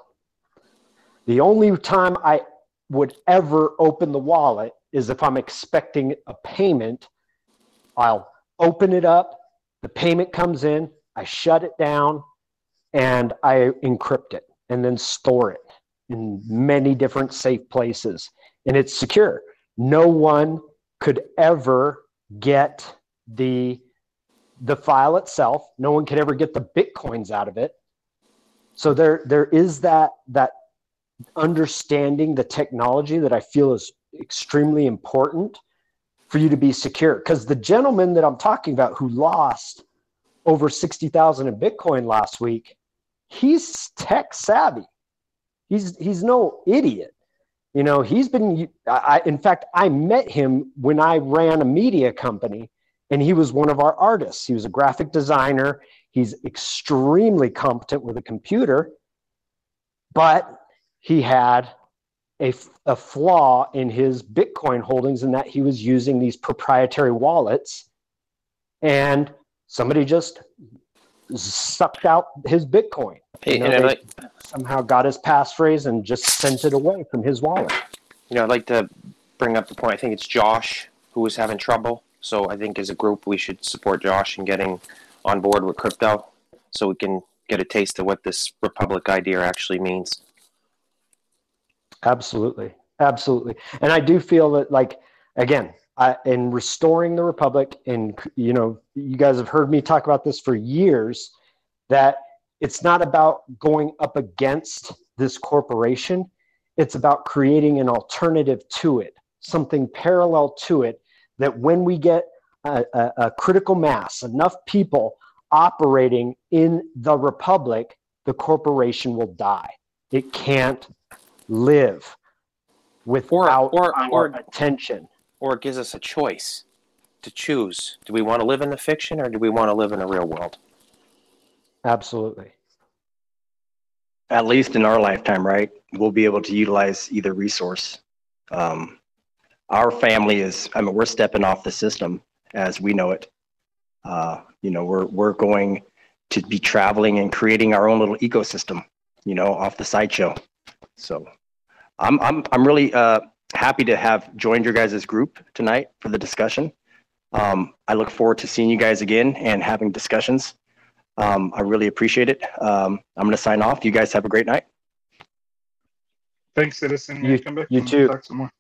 the only time I would ever open the wallet is if I'm expecting a payment. I'll open it up, the payment comes in, I shut it down, and I encrypt it and then store it in many different safe places. And it's secure. No one could ever get the the file itself. No one could ever get the bitcoins out of it. So there there is that that understanding the technology that I feel is extremely important for you to be secure. Because the gentleman that I'm talking about who lost over 60,000 in Bitcoin last week, he's tech savvy. He's he's no idiot. You know, he's been. I, in fact, I met him when I ran a media company, and he was one of our artists. He was a graphic designer. He's extremely competent with a computer, but he had a, a flaw in his Bitcoin holdings in that he was using these proprietary wallets, and somebody just sucked out his Bitcoin. Hey, You know, and like, somehow got his passphrase and just sent it away from his wallet. you know, I'd like to bring up the point. I think it's Josh who was having trouble. So I think as a group, we should support Josh in getting on board with crypto, so we can get a taste of what this republic idea actually means. Absolutely, absolutely. And I do feel that, like, again, I, in restoring the republic, and you know, you guys have heard me talk about this for years, that it's not about going up against this corporation. It's about creating an alternative to it, something parallel to it. That when we get a, a, a critical mass, enough people operating in the republic, the corporation will die. It can't live without or- our or- attention. Or it gives us a choice to choose. Do we want to live in the fiction or do we want to live in the real world? Absolutely. at least in our lifetime, right? We'll be able to utilize either resource. Um, our family is, I mean, we're stepping off the system as we know it. Uh, you know, we're, we're going to be traveling and creating our own little ecosystem, you know, off the sideshow. So I'm, I'm, I'm really uh, happy to have joined your guys' group tonight for the discussion. Um, I look forward to seeing you guys again and having discussions. Um, I really appreciate it. Um, I'm going to sign off. You guys have a great night. Thanks, citizen. You- Come back you and too. Talk some more.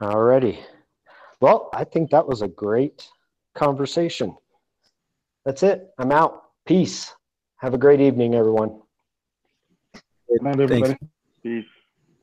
Alrighty. Well, I think that was a great conversation. That's it. I'm out. Peace. Have a great evening, everyone. Good night, everybody. Thanks. Peace.